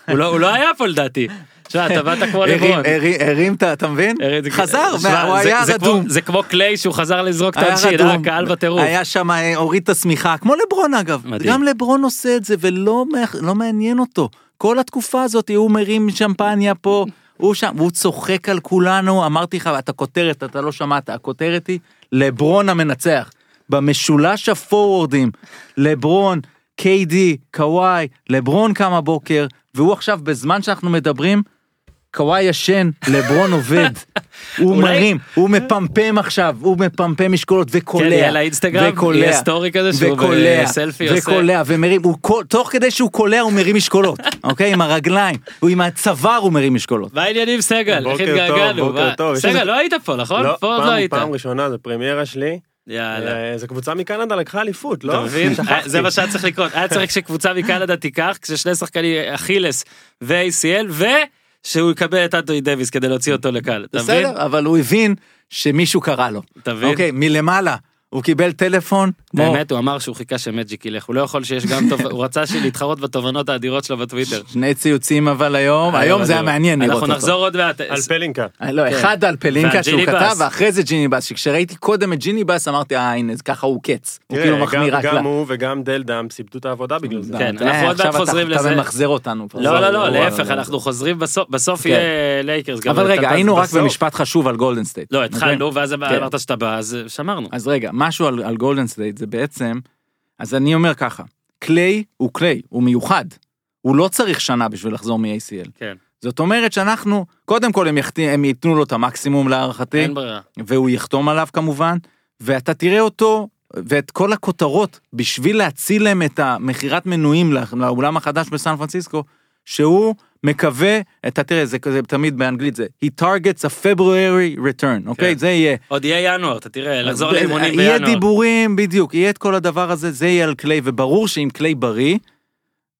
הוא לא- הוא לא היה פה לדעתי. תשמע, אתה באת כמו לברון. הרים, הרים, אתה אתה מבין? חזר, שמע, הוא היה רדום. זה כמו קליי שהוא חזר לזרוק את היה אה, רדום. קהל בטירוף. היה שם, אה, הוריד את השמיכה, כמו לברון אגב. גם לברון עושה את זה, ולא לא מעניין אותו. כל התקופה הזאת, הוא מרים שמפניה פה, הוא שם, והוא צוחק על כולנו, אמרתי לך, אתה כותרת, אתה לא שמעת, הכותרת היא לברון המנצח. במשולש הפורוורדים, לברון, KD, קוואי, לברון קם הבוקר, והוא עכשיו, בזמן שאנחנו מדברים, קוואי ישן, לברון עובד, הוא אולי- מרים, הוא מפמפם עכשיו, הוא מפמפם משקולות וקולע, כן, יהיה לאינסטגרם, וקולע, יהיה סטורי כזה שהוא וקולע, בסלפי עושה. וקולע, ומרים, הוא כל- תוך כדי שהוא קולע הוא מרים משקולות, אוקיי? עם הרגליים, הוא עם הצוואר הוא מרים משקולות. מה העניינים סגל? איך בוקר טוב, התגעגענו? בוקר טוב. יש סגל, לא היית פה, נכון? לא, פה עוד לא היית. פעם ראשונה, זו פרמיירה שלי. יאללה. זו קבוצה מקנדה לקחה אליפות, לא? אתה מבין? זה מה שהיה צריך לקרות. היה צריך שקבוצה מקנדה תיקח, כששני שחקנים אכילס ו-ACL, ושהוא יקבל את אנטוני דוויס כדי להוציא אותו לקהל. בסדר, אבל הוא הבין שמישהו קרא לו. אתה מבין? אוקיי, מלמעלה, הוא קיבל טלפון, באמת, הוא אמר שהוא חיכה שמג'יק ילך, הוא לא יכול שיש גם טוב, הוא רצה להתחרות בתובנות האדירות שלו בטוויטר. שני ציוצים אבל היום, היום זה היה מעניין לראות אותו. אנחנו נחזור עוד מעט. על פלינקה. אה, לא, כן. אחד על פלינקה שהוא ג'יני כתב. ואחרי זה ג'יני בס, שכשראיתי קודם את ג'יני בס אמרתי, אה הנה, ככה הוא קץ. הוא כאילו תראה, מחמיא רק לה. גם הוא וגם דל דאם סיבדו את העבודה בגלל זה. כן, אה, אנחנו עוד מעט חוזרים לזה. אתה ממחזר אותנו. לא, לא, לא, להפך. אנחנו חוזרים בסוף, בסוף כן. יהיה לייקרס. אבל רגע, היינו רק בסוף. במשפט חשוב על גולדן סטייט. לא, התחלנו, ואז כן. אמרת שאתה בא, אז שמרנו. אז רגע, משהו על, על גולדן סטייט זה בעצם, אז אני אומר ככה, קליי הוא קליי, הוא מיוחד. הוא לא צריך שנה בשביל לחזור מ-ACL. כן, זאת אומרת שאנחנו, קודם כל הם, יחת... הם ייתנו לו את המקסימום להערכתי, אין ברירה. והוא יחתום עליו כמובן, ואתה תראה אותו ואת כל הכותרות בשביל להציל להם את המכירת מנויים לא- לאולם החדש בסן פרנסיסקו, שהוא מקווה, אתה תראה, זה כזה תמיד באנגלית זה, he targets a February return, אוקיי? כן. זה יהיה. עוד יהיה ינואר, אתה תראה, לחזור לאימונים יהיה בינואר. דיבורים, בדיוק, יהיה את כל הדבר הזה, זה יהיה על קליי, וברור שאם קליי בריא,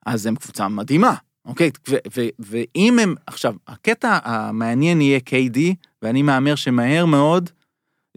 אז הם קבוצה מדהימה, אוקיי? ו- ואם הם, עכשיו, הקטע המעניין יהיה KD, ואני מהמר שמהר מאוד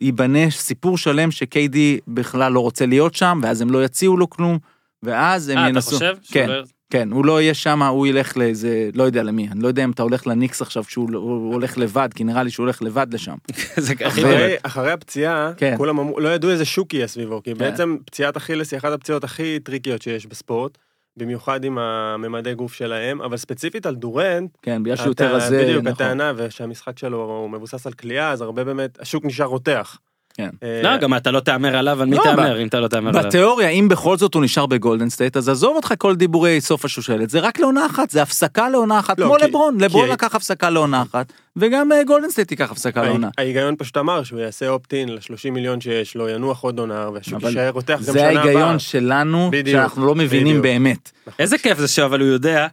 ייבנה סיפור שלם ש-KD בכלל לא רוצה להיות שם, ואז הם לא יציעו לו כלום, ואז הם אה, אתה ינסו... חושב? כן, לא- כן, הוא לא יהיה שם, הוא ילך לאיזה, לא יודע למי, אני לא יודע אם אתה הולך לניקס עכשיו שהוא הוא הולך לבד, כי נראה לי שהוא הולך לבד לשם. אחרי- אחרי הפציעה, כן. כולם אמרו, לא ידעו איזה שוק יהיה סביבו, כי כן. בעצם פציעת אכילס היא אחת הפציעות הכי טריקיות שיש בספורט, במיוחד עם הממדי גוף שלהם, אבל ספציפית על דורנט, כן, בגלל שהוא יותר רזה, בדיוק, נכון. הטענה, ושהמשחק שלו הוא מבוסס על כליאה, אז הרבה באמת, השוק נשאר רותח. כן. אה, לא, גם אתה לא תהמר עליו, על מי לא, תהמר אם אתה לא תהמר עליו. בתיאוריה, אם בכל זאת הוא נשאר בגולדן סטייט, אז עזוב אותך כל דיבורי סוף השושלת, זה רק לעונה אחת, זה הפסקה לעונה אחת, לא, כמו כי- לברון, לברון לקח הפסקה לעונה אחת, וגם אה, גולדן סטייט ייקח הפסקה לעונה. ההיגיון פשוט אמר שהוא יעשה opt in ל-30 מיליון שיש לו, ינוח עוד עונה, והשוק אבל יישאר רותח גם זה שנה הבאה. ההיגיון שלנו, בדיוק, שאנחנו לא מבינים בדיוק. באמת. איזה כיף זה שאבל הוא יודע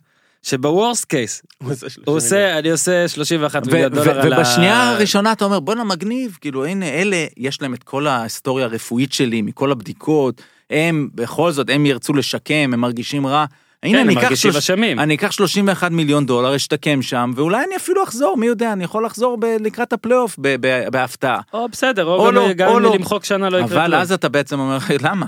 שב worst case, הוא עושה 30 הוא מיליון. עושה, אני עושה 31 ו- מיליון דולר על ה... ובשנייה הראשונה אתה אומר בואנה מגניב כאילו הנה אלה יש להם את כל ההיסטוריה הרפואית שלי מכל הבדיקות הם בכל זאת הם ירצו לשקם הם מרגישים רע. הנה כן, אני אקח מרגישים שלוש- אשמים. אני אקח 31 מיליון דולר אשתקם שם ואולי אני אפילו אחזור מי יודע אני יכול לחזור ב- לקראת הפלייאוף ב- ב- בהפתעה. או בסדר, או או גם- לא, גם או אם לא. למחוק שנה לא יקרה אבל. אז אתה בעצם אומר למה?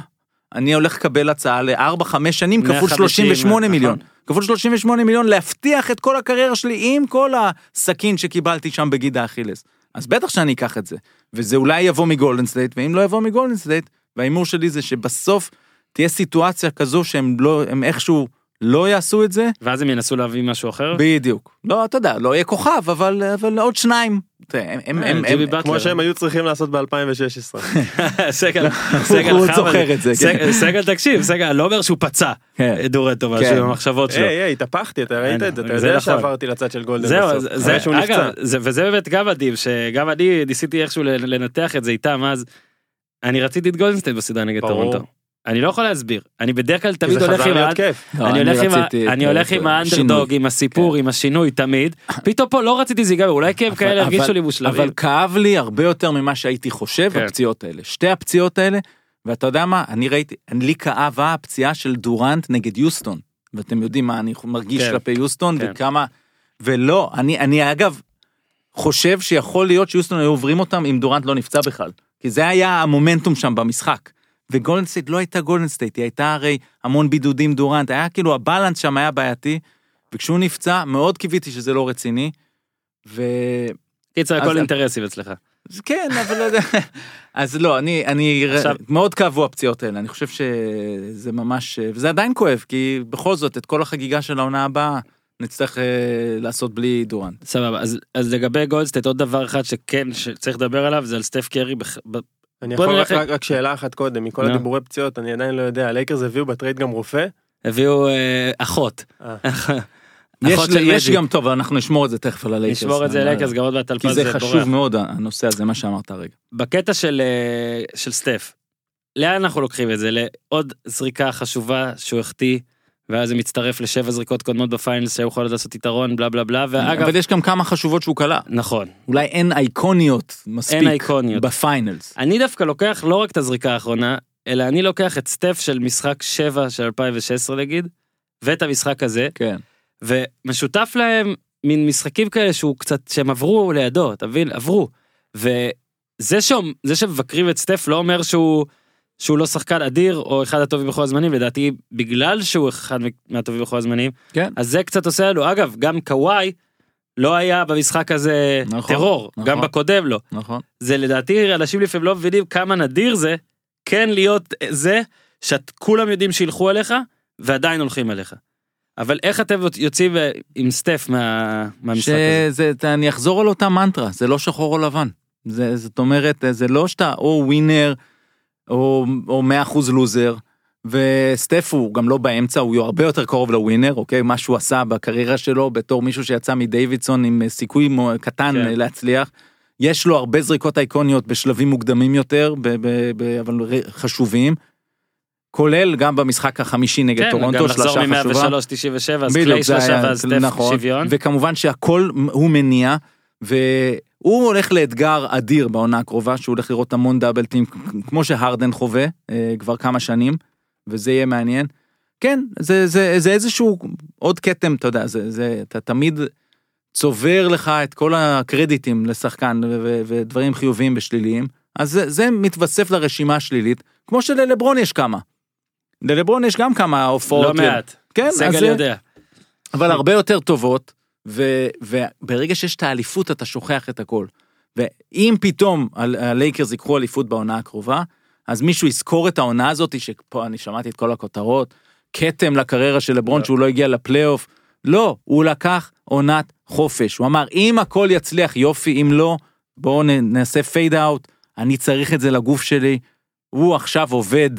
אני הולך לקבל הצעה ל-4-5 שנים כפול 150, 38 נכון. מיליון. כפול 38 מיליון להבטיח את כל הקריירה שלי עם כל הסכין שקיבלתי שם בגיד האכילס. אז בטח שאני אקח את זה. וזה אולי יבוא מגולדן סטייט, ואם לא יבוא מגולדן סטייט, וההימור שלי זה שבסוף תהיה סיטואציה כזו שהם לא, הם איכשהו לא יעשו את זה, ואז הם ינסו להביא משהו אחר? בדיוק. לא, אתה יודע, לא יהיה כוכב, אבל, אבל עוד שניים. הם, הם, אה, הם, הם. כמו שהם היו צריכים לעשות ב-2016. סגל, סגל הוא זוכר את זה, כן. סגל- תקשיב, סגל, אני לא אומר שהוא פצע כן. את דורנט או משהו כן. עם המחשבות שלו. היי, היי, התהפכתי, אתה ראית את זה, אתה יודע נכון. שעברתי לצד של גולדן זהו, בסוף. זה- אחרי זה, שהוא אגב, נפצע. זה, וזה באמת גם מדהים, שגם אני ניסיתי איכשהו לנתח את זה איתם, אז אני רציתי את גולדנסטייט בסדרה נגד. טורונטו. אני לא יכול להסביר, אני בדרך כלל תמיד הולך עם ה... לא, אני הולך עם ה- אני הולך את עם. האנדרדוג, עם הסיפור, עם השינוי תמיד. פתאום פה לא רציתי ייגמר, אולי כי הם כאלה הרגישו לי מושלמים. אבל כאב לי הרבה יותר ממה שהייתי חושב, כן. הפציעות האלה. שתי הפציעות האלה, ואתה יודע מה, אני ראיתי, לי כאבה הפציעה של דורנט נגד יוסטון. ואתם יודעים מה אני מרגיש כן. כלפי יוסטון, כן. וכמה... ולא, אני, אני אגב חושב שיכול להיות שיוסטון היו עוברים אותם אם דורנט לא נפצע בכלל. כי זה היה המומנטום שם במשחק. וגולדן סטייט לא הייתה גולדן סטייט, היא הייתה הרי המון בידודים דורנט, היה כאילו ה balance שם היה בעייתי, וכשהוא נפצע, מאוד קיוויתי שזה לא רציני. ו... קיצר, אז- הכל אינטרסים אצלך. אז כן, אבל לא יודע. אז לא, אני, אני, עכשיו- מאוד כאבו הפציעות האלה, אני חושב שזה ממש, וזה עדיין כואב, כי בכל זאת, את כל החגיגה של העונה הבאה, נצטרך אה, לעשות בלי דורנט. סבבה, אז, אז לגבי גולדן סטייט עוד דבר אחד שכן שצריך לדבר עליו זה על סטף קרי. אני יכול נלך- רק- רק רק שאלה אחת קודם, נו. מכל הדיבורי פציעות, אני עדיין לא יודע, הלייקרס הביאו בטרייד גם רופא? הביאו אה, אחות. אה. יש, אחות של יש. גם, טוב, אנחנו נשמור את זה תכף על הלייקרס. נשמור את זה אבל- ללייקרס גם עוד מעט כי זה. חשוב מאוד הנושא הזה, מה שאמרת הרגע. בקטע של, אה, של סטף, לאן אנחנו לוקחים את זה? לעוד זריקה חשובה שהוא החטיא, ואז זה מצטרף לשבע זריקות קודמות ב finals שהיו יכולות לעשות יתרון, בלה בלה בלה, ואגב, אבל יש גם כמה חשובות שהוא קלע. נכון, אולי אין אייקוניות מספיק. אין אייקוניות. ב finals. אני דווקא לוקח לא רק את הזריקה האחרונה, אלא אני לוקח את סטף של משחק 7 של 2016 נגיד, ואת המשחק הזה, כן. ומשותף להם מין משחקים כאלה שהוא קצת, שהם עברו לידו, אתה מבין? עברו. וזה שהם, זה שמבקרים את סטף לא אומר שהוא, שהוא לא שחקן אדיר או אחד הטובים בכל הזמנים, לדעתי בגלל שהוא אחד מהטובים בכל הזמנים, כן. אז זה קצת עושה לנו, אגב, גם קוואי לא היה במשחק הזה נכון, טרור, נכון. גם בקודם לא. נכון. זה לדעתי אנשים לפעמים לא מבינים כמה נדיר זה כן להיות זה שאת כולם יודעים שילכו עליך ועדיין הולכים עליך. אבל איך אתם יוצאים עם סטף מה, מהמשחק הזה? שזה, אתה- אני אחזור על אותה מנטרה, זה לא שחור או לבן. זה, זאת אומרת, זה לא שאתה או ווינר או, או 100% לוזר, וסטף הוא גם לא באמצע, הוא הרבה יותר קרוב לווינר, אוקיי? מה שהוא עשה בקריירה שלו בתור מישהו שיצא מדייווידסון עם אה, סיכוי קטן כן. כן. להצליח. יש לו הרבה זריקות אייקוניות בשלבים מוקדמים יותר, ב, ב, ב, אבל חשובים. כולל גם במשחק החמישי נגד כן, טורונטו, גם לחזור שלושה חשובה. מ-103-97 אז קליי שלושה ואז סטף נכון. שוויון. וכמובן שהכל הוא מניע, והוא הולך לאתגר אדיר בעונה הקרובה, שהוא הולך לראות המון דאבל טים, כמו שהרדן חווה אה, כבר כמה שנים, וזה יהיה מעניין. כן, זה, זה, זה איזשהו עוד כתם, אתה יודע, זה, זה, אתה תמיד צובר לך את כל הקרדיטים לשחקן ו- ו- ודברים חיוביים ושליליים, אז זה, זה מתווסף לרשימה השלילית, כמו שללברון יש כמה. ללברון יש גם כמה הופעות. לא מעט. כן, אז סגל יודע. אבל הרבה יותר טובות, ו, וברגע שיש את האליפות אתה שוכח את הכל. ואם פתאום הלייקרס ייקחו אליפות בעונה הקרובה, אז מישהו יזכור את העונה הזאת, שפה אני שמעתי את כל הכותרות, כתם לקריירה של לברון לא. שהוא לא הגיע לפלייאוף. לא, הוא לקח עונת חופש. הוא אמר, אם הכל יצליח יופי, אם לא, בואו נעשה fade out, אני צריך את זה לגוף שלי. הוא עכשיו עובד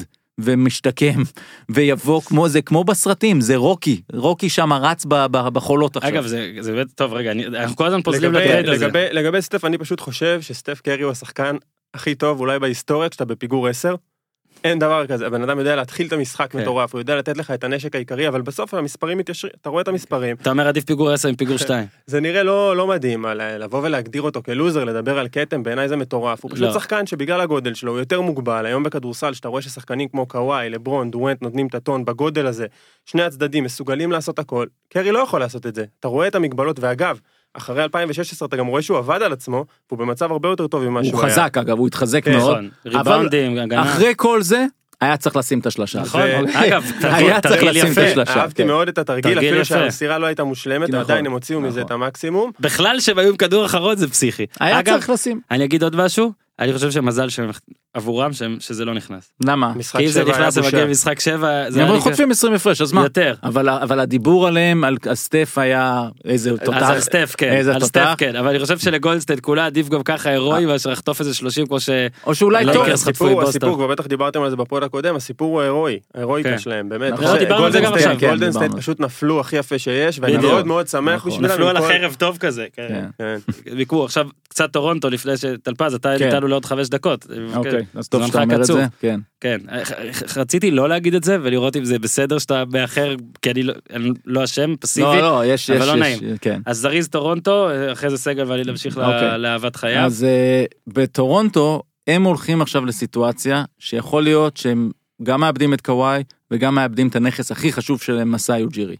ומשתקם ויבוא כמו זה כמו בסרטים זה רוקי רוקי שם רץ ב- ב- בחולות עכשיו. אגב זה זה באמת טוב רגע אני- אנחנו כל הזמן פוזלים לגבי- לטרייד הזה. לגבי- לגבי סטף, אני פשוט חושב שסטף קרי הוא השחקן הכי טוב אולי בהיסטוריה כשאתה בפיגור 10. אין דבר כזה, הבן אדם יודע להתחיל את המשחק כן. מטורף, הוא יודע לתת לך את הנשק העיקרי, אבל בסוף המספרים מתיישרים, אתה רואה את המספרים, אתה אומר עדיף פיגור 10 עם פיגור 2. זה נראה לא, לא מדהים, לבוא ולהגדיר אותו כלוזר, לדבר על כתם, בעיניי זה מטורף. הוא פשוט לא. שחקן שבגלל הגודל שלו הוא יותר מוגבל. היום בכדורסל, שאתה רואה ששחקנים כמו קוואי, לברון, דואנט נותנים את הטון בגודל הזה, שני הצדדים מסוגלים לעשות הכל, קרי לא יכול לעשות את זה. אתה רואה את המגבלות, ואגב, אחרי 2016 אתה גם רואה שהוא עבד על עצמו, והוא במצב הרבה יותר טוב ממה שהוא הוא היה. חזק אגב הוא התחזק כן, מאוד. נכון. ריבאונדים, הגנה. אחרי כל זה היה צריך לשים את השלושה. נכון. זה- אגב, היה צריך לשים את. השלושה. אהבתי כן. מאוד את התרגיל, תרגיל אפילו. שהמסירה לא הייתה מושלמת, נכון, ועדיין הם הוציאו מזה נכון. את המקסימום. בכלל שהם היו עם כדור אחרון זה פסיכי. היה צריך לשים. אני אגיד עוד משהו, אני חושב שמזל שהם עבורם שהם- שזה לא נכנס. למה? כי אם זה נכנס. למגיע משחק 7 זה הם היה היו נקרא- חוטפים 20 הפרש אז מה? יותר. אבל אבל הדיבור עליהם על סטף היה איזה תותח. אז על סטף כן, איזה על תותח. סטף כן, אבל אני חושב שלגולדסטייד כולה עדיף גם ככה הירואי מאשר לחטוף איזה 30 כמו ש... או שאולי לא טוב. הסיפור, כבר בטח דיברתם על זה ב pod הקודם, הסיפור הוא ההירואי, ההירואיקה כן. שלהם, באמת. נכון. לא, דיברנו על זה גם עכשיו. כן. פשוט נפלו הכי יפה שיש, ואני. מאוד מאוד שמח נכון. בשבילם. נפלו על החרב טוב כזה. כן. כן. עכשיו קצת טורונטו לפני שטלפז אתה. איתנו לעוד חמש דקות. אוקיי, אז טוב שאתה אומר את. זה. כן. כן, רציתי לא להגיד את זה ולראות אם זה בסדר שאתה מאחר כי אני לא- לא אשם פסיבי. לא, לא, יש, אבל לא נעים. כן. אז זריז טורונטו אחרי זה סגל ואני נמשיך אוקיי. לאהבת חייו. אז אה, בטורונטו הם הולכים עכשיו לסיטואציה שיכול להיות שהם גם מאבדים את קוואי וגם מאבדים את הנכס הכי חשוב שלהם מסאי וג'ירי.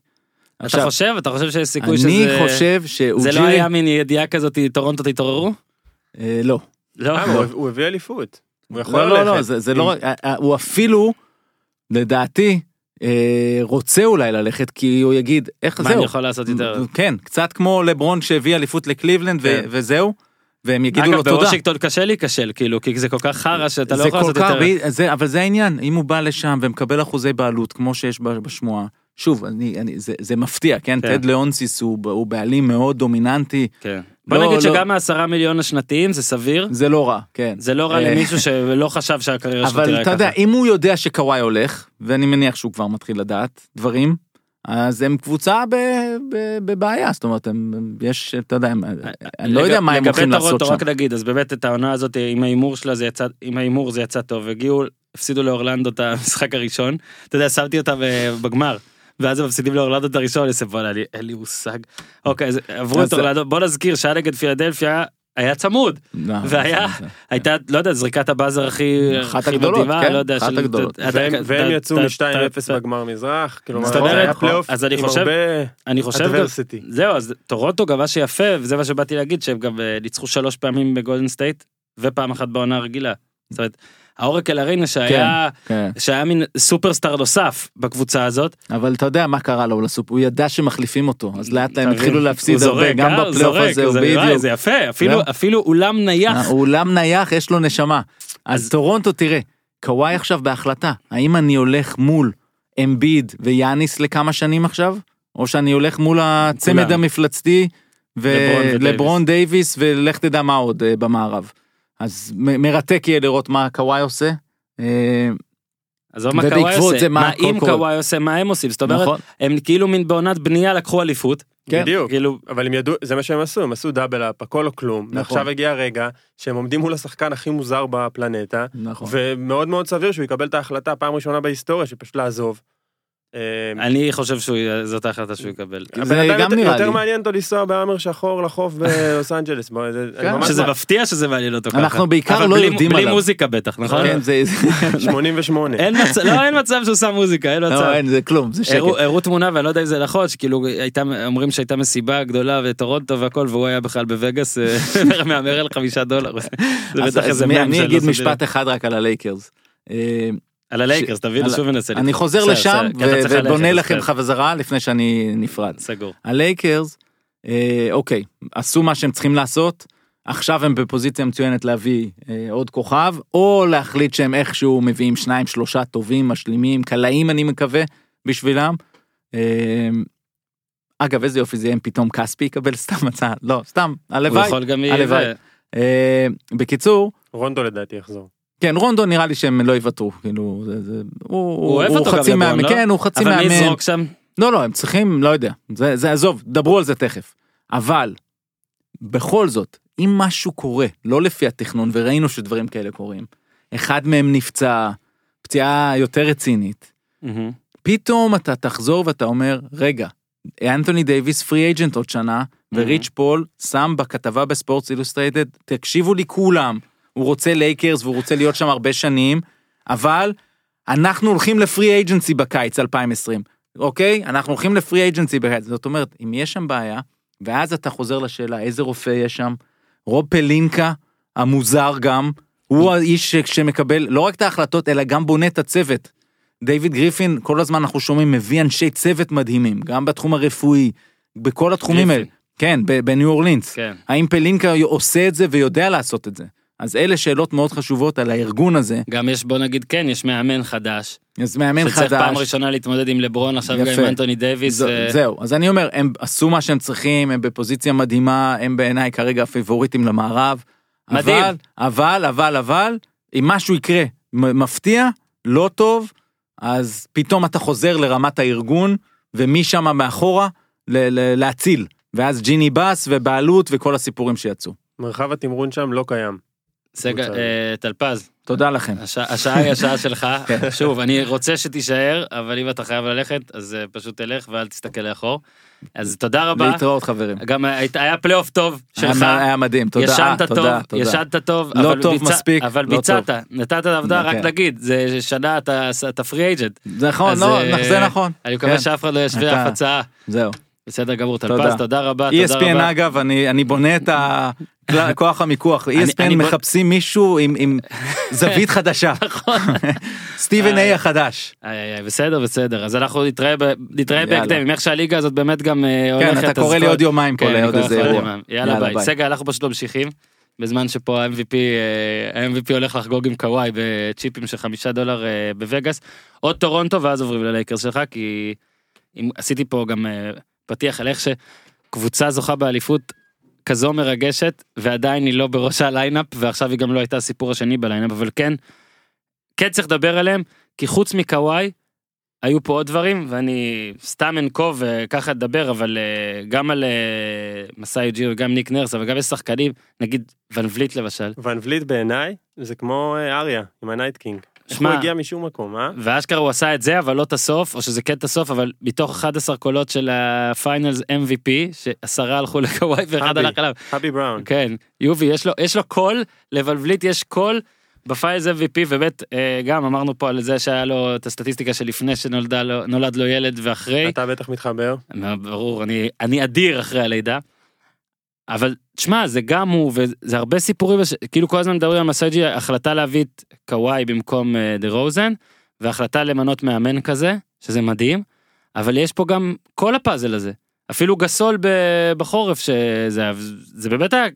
אתה חושב אתה חושב שיש סיכוי שזה אני חושב זה שאוג'ירי, לא היה מין ידיעה כזאת טורונטו תתעוררו? אה, לא, הוא- הוא הביא אליפות. הוא יכול לא, לא, לא, ללכת. זה, זה לא, רק- אה, אה, הוא אפילו, לדעתי, אה, רוצה אולי ללכת כי הוא יגיד איך מה זהו. אני יכול לעשות יותר? כן, קצת כמו לברון שהביא אליפות לקליבלנד ו- כן. וזהו. והם יגידו לו אגב, תודה. בוושינגטון קשה להיכשל, כאילו, כי זה כל כך חרא שאתה לא זה יכול לעשות יותר. אבל זה העניין, אם הוא בא לשם ומקבל אחוזי בעלות כמו שיש ב- בשמועה, שוב, אני, אני, זה, זה מפתיע, כן? כן. טד לאונסיס הוא, הוא בעלים מאוד דומיננטי, כן. בוא לא, נגיד לא. שגם העשרה מיליון השנתיים זה סביר, זה לא רע, כן. זה לא רע אה, למישהו שלא חשב שהקריירה שלו תראה אבל ככה. אתה יודע, אם הוא יודע שקוואי הולך, ואני מניח שהוא כבר מתחיל לדעת דברים, אז הם קבוצה בבעיה, זאת אומרת, הם, יש, אתה יודע, הם, אני לא לג- יודע מה הם הולכים לעשות שם. רק נגיד, אז באמת את העונה הזאת עם ההימור שלה זה יצא, עם ההימור זה יצא טוב, הגיעו, הפסידו לאורלנדו את המשחק הראשון, אתה יודע, שמתי אותם אה, בגמר. ואז הם מפסידים לאורלנדו את הראשון, אני עושה בואנה, אין לי מושג. אוקיי, אז עברו את אורלנדו, בוא נזכיר שהיה נגד פילדלפיה, היה צמוד, לא, והיה- זה- זה- הייתה, לא יודע, זריקת הבאזר הכי אחת הגדולות, מדהימה, כן, לא יודע, אחת של- הגדולות. והם, יצאו אתה- מ-2-0 אתה- בגמר מזרח, כלומר, אומרת, היה פלייאוף אז אני עם הרבה אדברסיטי. זהו, אז טורונטו גם מה שיפה, וזה מה שבאתי להגיד, שהם גם אה, ניצחו שלוש פעמים בגולדן סטייט, ופעם אחת בעונה הרגילה. זאת אומרת, האורקל ארינה שהיה, כן. שהיה מין סופרסטאר נוסף בקבוצה הזאת, אבל אתה יודע מה קרה לו לסופ, הוא ידע שמחליפים אותו, אז לאט הם? התחילו להפסיד הרבה, זורק, גם אה? בפלייאוף הזה, הוא בדיוק. זה יפה, אפילו- זהו. אפילו אולם נייח. הוא אולם נייח, יש לו נשמה. אז טורונטו, תראה, קוואי עכשיו בהחלטה, האם אני הולך מול אמביד ויאניס לכמה שנים עכשיו, או שאני הולך מול הצמד. המפלצתי. ולברון דייוויס ולך תדע מה עוד אה, במערב. אז מ- מרתק יהיה לראות מה קוואי עושה. אה, עזוב מה קוואי עושה, מה אם. קוואי עושה, מה הם עושים, זאת אומרת, נכון. הם כאילו מין בעונת בנייה לקחו אליפות, כן. בדיוק. כאילו, אבל הם ידעו, זה מה שהם עשו, הם עשו double up, הכל או כלום. נכון. ועכשיו הגיע הרגע שהם עומדים מול השחקן הכי מוזר בפלנטה, נכון. ומאוד מאוד סביר שהוא יקבל את ההחלטה פעם ראשונה בהיסטוריה, שפשוט לעזוב. אה, אני חושב שזאת ההחלטה שהוא יקבל. זה גם יותר- נראה יותר לי. מעניין אותו לנסוע בהאמר שחור לחוף בלוס אנג'לס. כן. שזה מפתיע שזה מעניין אותו ככה. אנחנו בעיקר לא בלי- יודעים בלי עליו. מוזיקה בטח, נכון? כן, זה, 88. אין מצב, לא, אין מצב שהוא שם מוזיקה, אין מצב. לא, אין, זה כלום, זה שקט. הראו תמונה ואני לא יודע אם זה נכון שכאילו אומרים שהייתה מסיבה גדולה וטורונטו והכל והוא היה בכלל בווגאס אה, מהמר על חמישה דולר. זה בטח איזה אני לא אגיד משפט. אחד רק על הלייקרס. על הלייקרס תביא שוב ננסה. אני. חוזר לשם ובונה לכם. חזרה לפני שאני נפרד. סגור. הלייקרס, אה, אוקיי, עשו מה שהם צריכים לעשות, עכשיו הם בפוזיציה מצוינת להביא אה, עוד כוכב, או להחליט שהם איכשהו מביאים שניים שלושה טובים, משלימים, קלעים אני מקווה, בשבילם. אה, אגב איזה יופי זה יהיה אם פתאום כספי יקבל סתם הצעה, לא סתם, הלוואי. הלוואי. אה, בקיצור, רונדו לדעתי יחזור. כן רונדו נראה לי שהם לא יוותרו, כאילו, זה, זה, הוא, הוא אוהב אותו גם חצי מאמן, לא? כן הוא חצי אבל מי מאמן, יזרוק שם? לא לא הם צריכים לא יודע זה זה עזוב דברו על זה תכף אבל בכל זאת אם משהו קורה לא לפי התכנון וראינו שדברים כאלה קורים אחד מהם נפצע פציעה יותר רצינית מהמם. פתאום אתה תחזור ואתה אומר רגע אנתוני דייוויס free agent עוד שנה וריץ' פול שם בכתבה בספורטס אילוסטרייטד תקשיבו לי כולם הוא רוצה לייקרס והוא רוצה להיות שם הרבה שנים אבל אנחנו הולכים ל free agency בקיץ 2020 אוקיי אנחנו הולכים ל free agency בקיץ זאת אומרת אם יש שם בעיה ואז אתה חוזר לשאלה איזה רופא יש שם רוב פלינקה המוזר גם הוא האיש שמקבל לא רק את ההחלטות אלא גם בונה את הצוות. דיוויד גריפין כל הזמן אנחנו שומעים מביא אנשי צוות מדהימים גם בתחום הרפואי בכל התחומים האלה. כן בניו אורלינס כן. האם פלינקה עושה את זה ויודע לעשות את זה אז אלה שאלות מאוד חשובות על הארגון הזה גם יש בוא נגיד כן יש מאמן חדש. אז מאמן שצריך פעם חדש ראשונה להתמודד עם לברון עכשיו גם יפה. עם אנטוני דייוויס. ז- ו- זהו אז אני אומר הם עשו מה שהם צריכים הם בפוזיציה מדהימה הם בעיניי כרגע הפיבוריטים למערב. מדהים. אבל אבל אבל אבל אם משהו יקרה מפתיע לא טוב אז פתאום אתה חוזר לרמת הארגון ומשם מאחורה ל- ל- להציל ואז ג'יני בס ובעלות וכל הסיפורים שיצאו. מרחב התמרון שם לא קיים. סגל. אה, טלפז. תודה לכם. השעה היא השעה שלך, כן. שוב, אני רוצה שתישאר, אבל אם אתה חייב ללכת, אז אה, פשוט תלך ואל תסתכל לאחור. אז תודה רבה. להתראות חברים. גם היית- היה פלייאוף טוב שלך, היה מדהים תודה. ישנת אה, טוב. ישנת טוב, לא טוב מספיק, אבל לא ביצעת, נתת עבודה, רק כן. נגיד, זה שנה אתה פרי אייג'נט. נכון לא אה, זה נכון. אני מקווה כן. שאף אחד לא ישווה אף הצעה. זהו. בסדר גמור, תודה. טלפז, תודה רבה, תודה ESPN רבה. אגב, אני אני בונה את ה- כוח המיקוח, ESPN מחפשים מישהו עם- עם זווית חדשה, נכון. סטיבן איי החדש. בסדר, בסדר. אז אנחנו נתראה. בהקדם, עם איך שהליגה הזאת באמת גם אה, הולכת. כן, אתה קורא לי עוד יומיים כן, פה אני לעוד איזה אירוע. יאללה ביי. סגל, אנחנו פשוט ממשיכים. בזמן שפה ה-MVP, אה, ה-MVP הולך לחגוג עם קוואי בצ'יפים של חמישה דולר אה, בווגאס. עוד טורונטו ואז עוברים ללייקרס שלך, כי אם- עשיתי פה גם פתיח על איך שקבוצה זוכה באליפות כזו מרגשת, ועדיין היא לא בראש ה lineup, ועכשיו היא גם לא הייתה הסיפור השני ב lineup, אבל כן, כן צריך לדבר עליהם, כי חוץ מקוואי, היו פה עוד דברים, ואני סתם אנקוב וככה אדבר, אבל אה, גם על אה, מסאי יוג'ירי וגם ניק נרס, אבל גם יש שחקנים, נגיד ון וליט למשל, ון וליט בעיניי זה כמו אה, אריה עם הנייט קינג. שמע- הוא הגיע משום מקום, אה? ואשכרה הוא עשה את זה, אבל לא את הסוף, או שזה כן את הסוף, אבל מתוך 11 קולות של הפיינלס MVP, שעשרה הלכו לקוואי ואחד. הלך אליו. האבי בראון. כן, יובי, יש לו, יש לו קול, לוולבליט יש קול. בפיילס MVP באמת אה, גם אמרנו פה על זה שהיה לו את הסטטיסטיקה שלפני שנולד לו, לו ילד ואחרי. אתה בטח מתחבר. ברור, אני, אני אדיר אחרי הלידה. אבל תשמע, זה גם הוא, וזה הרבה סיפורים, כאילו כל הזמן מדברים על מסאג'י, החלטה להביא את קוואי במקום אה, דה רוזן, והחלטה למנות מאמן כזה, שזה מדהים, אבל יש פה גם כל הפאזל הזה. אפילו גסול בחורף, שזה זה באמת היה,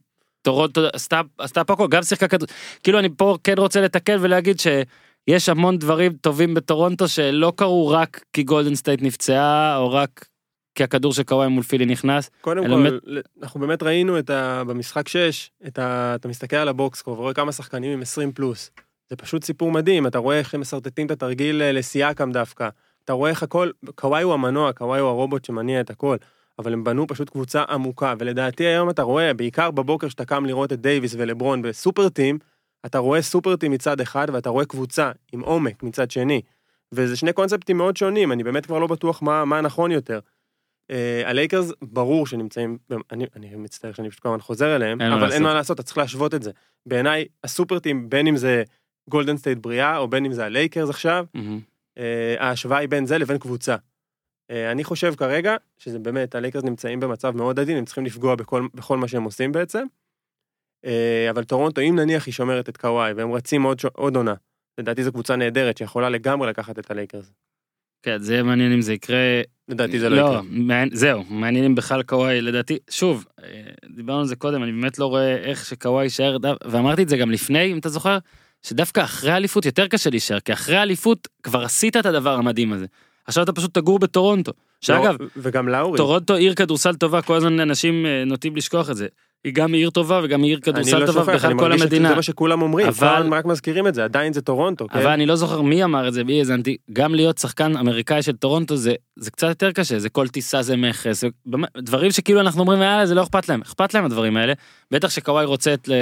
טורונטו עשתה, עשתה פה הכל, גם שיחקה כדור, כאילו אני פה כן רוצה לתקן ולהגיד שיש המון דברים טובים בטורונטו שלא קרו רק כי גולדן סטייט נפצעה, או רק כי הכדור של קוואי מול פילי נכנס. קודם כל, באמת- אנחנו באמת ראינו את ה... במשחק 6, את ה... אתה מסתכל על הבוקסקור ורואה כמה שחקנים עם 20 פלוס. זה פשוט סיפור מדהים, אתה רואה איך הם משרטטים את התרגיל אה, לסיאקם דווקא. אתה רואה איך הכל, קוואי הוא המנוע, קוואי הוא הרובוט שמניע את הכל. אבל הם בנו פשוט קבוצה עמוקה, ולדעתי היום אתה רואה, בעיקר בבוקר שאתה קם לראות את דייוויס ולברון בסופר טים, אתה רואה סופר טים מצד אחד, ואתה רואה קבוצה עם עומק מצד שני. וזה שני קונספטים מאוד שונים, אני באמת כבר לא בטוח מה, מה נכון יותר. אה, הלייקרס ברור שנמצאים, אני, אני מצטער שאני פשוט כל הזמן חוזר אליהם, אין אבל אין. מה לעשות, אתה צריך להשוות את זה. בעיניי ה super team, בין אם זה גולדן סטייט בריאה, או בין אם זה הלייקרס עכשיו, אה, ההשוואה היא בין זה לבין קבוצה. אה, אני חושב כרגע שזה באמת, הלייקרס נמצאים במצב מאוד עדין, הם צריכים לפגוע בכל, בכל מה שהם עושים בעצם. אבל טורונטו, אם נניח היא שומרת את קוואי והם רצים עוד, עוד עונה, לדעתי זו קבוצה נהדרת שיכולה לגמרי לקחת את הלייקרס. כן, זה יהיה מעניין אם זה יקרה. לדעתי זה לא יקרה. מעניין- זהו, מעניין אם בכלל קוואי, לדעתי, שוב, אה, דיברנו על זה קודם, אני באמת לא רואה איך שקוואי יישאר, ואמרתי את זה גם לפני, אם אתה זוכר, שדווקא אחרי האליפות יותר קשה להישאר, כי אחרי האליפות כבר עשית את הדבר המדהים הזה. עכשיו אתה פשוט תגור בטורונטו. שאגב, לא, וגם לאורי. טורונטו עיר כדורסל טובה, כל הזמן אנשים אה, נוטים לשכוח את זה. היא גם עיר טובה וגם עיר אני כדורסל לא טובה שוכח, בכלל אני כל מרגיש המדינה. שזה מה שכולם אומרים, אבל- רק מזכירים את זה, עדיין זה טורונטו, כן? אבל אני לא זוכר מי אמר את זה, מי האזנתי, גם להיות שחקן אמריקאי של טורונטו זה, זה קצת יותר קשה, זה כל טיסה זה מכס, דברים שכאילו אנחנו אומרים, יאללה, זה לא אכפת להם, אכפת להם הדברים האלה, בטח שקוואי רוצה את ל-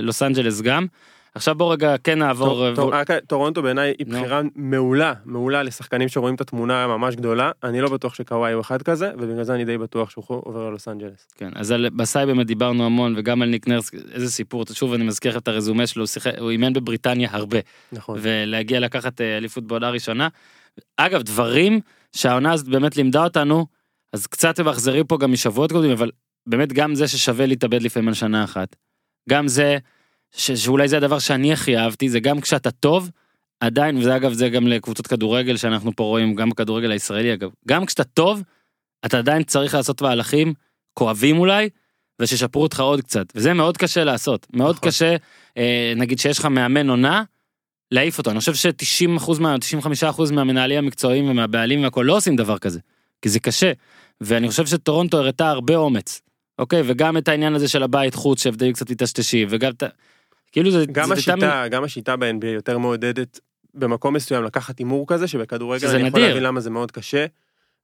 לוס אנג'לס גם. עכשיו בוא רגע כן נעבור, טור- ו- רק טורונטו בעיניי היא. בחירה מעולה, מעולה לשחקנים שרואים את התמונה ממש גדולה, אני לא בטוח שקוואי הוא אחד כזה, ובגלל זה אני די בטוח שהוא עובר ללוס אנג'לס. כן, אז על מסאי באמת דיברנו המון, וגם על ניק נרס, איזה סיפור, שוב אני מזכיר את הרזומה שלו, הוא אימן בבריטניה הרבה. נכון. ולהגיע לקחת אה, אליפות בעונה ראשונה. אגב, דברים שהעונה הזאת באמת לימדה אותנו, אז קצת הם מחזירים פה גם משבועות קודמים, אבל באמת גם זה ששווה להתאבד לפעמים על שנה אחת. גם זה, ש, שאולי זה הדבר שאני הכי אהבתי, זה גם כשאתה טוב, עדיין, וזה אגב זה גם לקבוצות כדורגל שאנחנו פה רואים, גם בכדורגל הישראלי אגב, גם כשאתה טוב, אתה עדיין צריך לעשות מהלכים כואבים אולי, וששפרו אותך עוד קצת, וזה מאוד קשה לעשות, מאוד נכון. קשה, אה, נגיד שיש לך מאמן עונה, להעיף אותו. אני חושב ש-90% מה... 95% מהמנהלים המקצועיים ומהבעלים והכל לא עושים דבר כזה. כי זה קשה. ואני חושב שטורונטו הראתה הרבה אומץ. אוקיי? וגם את העניין הזה של הבית חוץ שהבדלים קצת מטשטשים, וגם את. כאילו זה... גם זה השיטה, תמיד- גם השיטה ב-NBA יותר מעודדת במקום מסוים לקחת הימור כזה, שבכדורגל אני יכול. להבין למה זה מאוד קשה,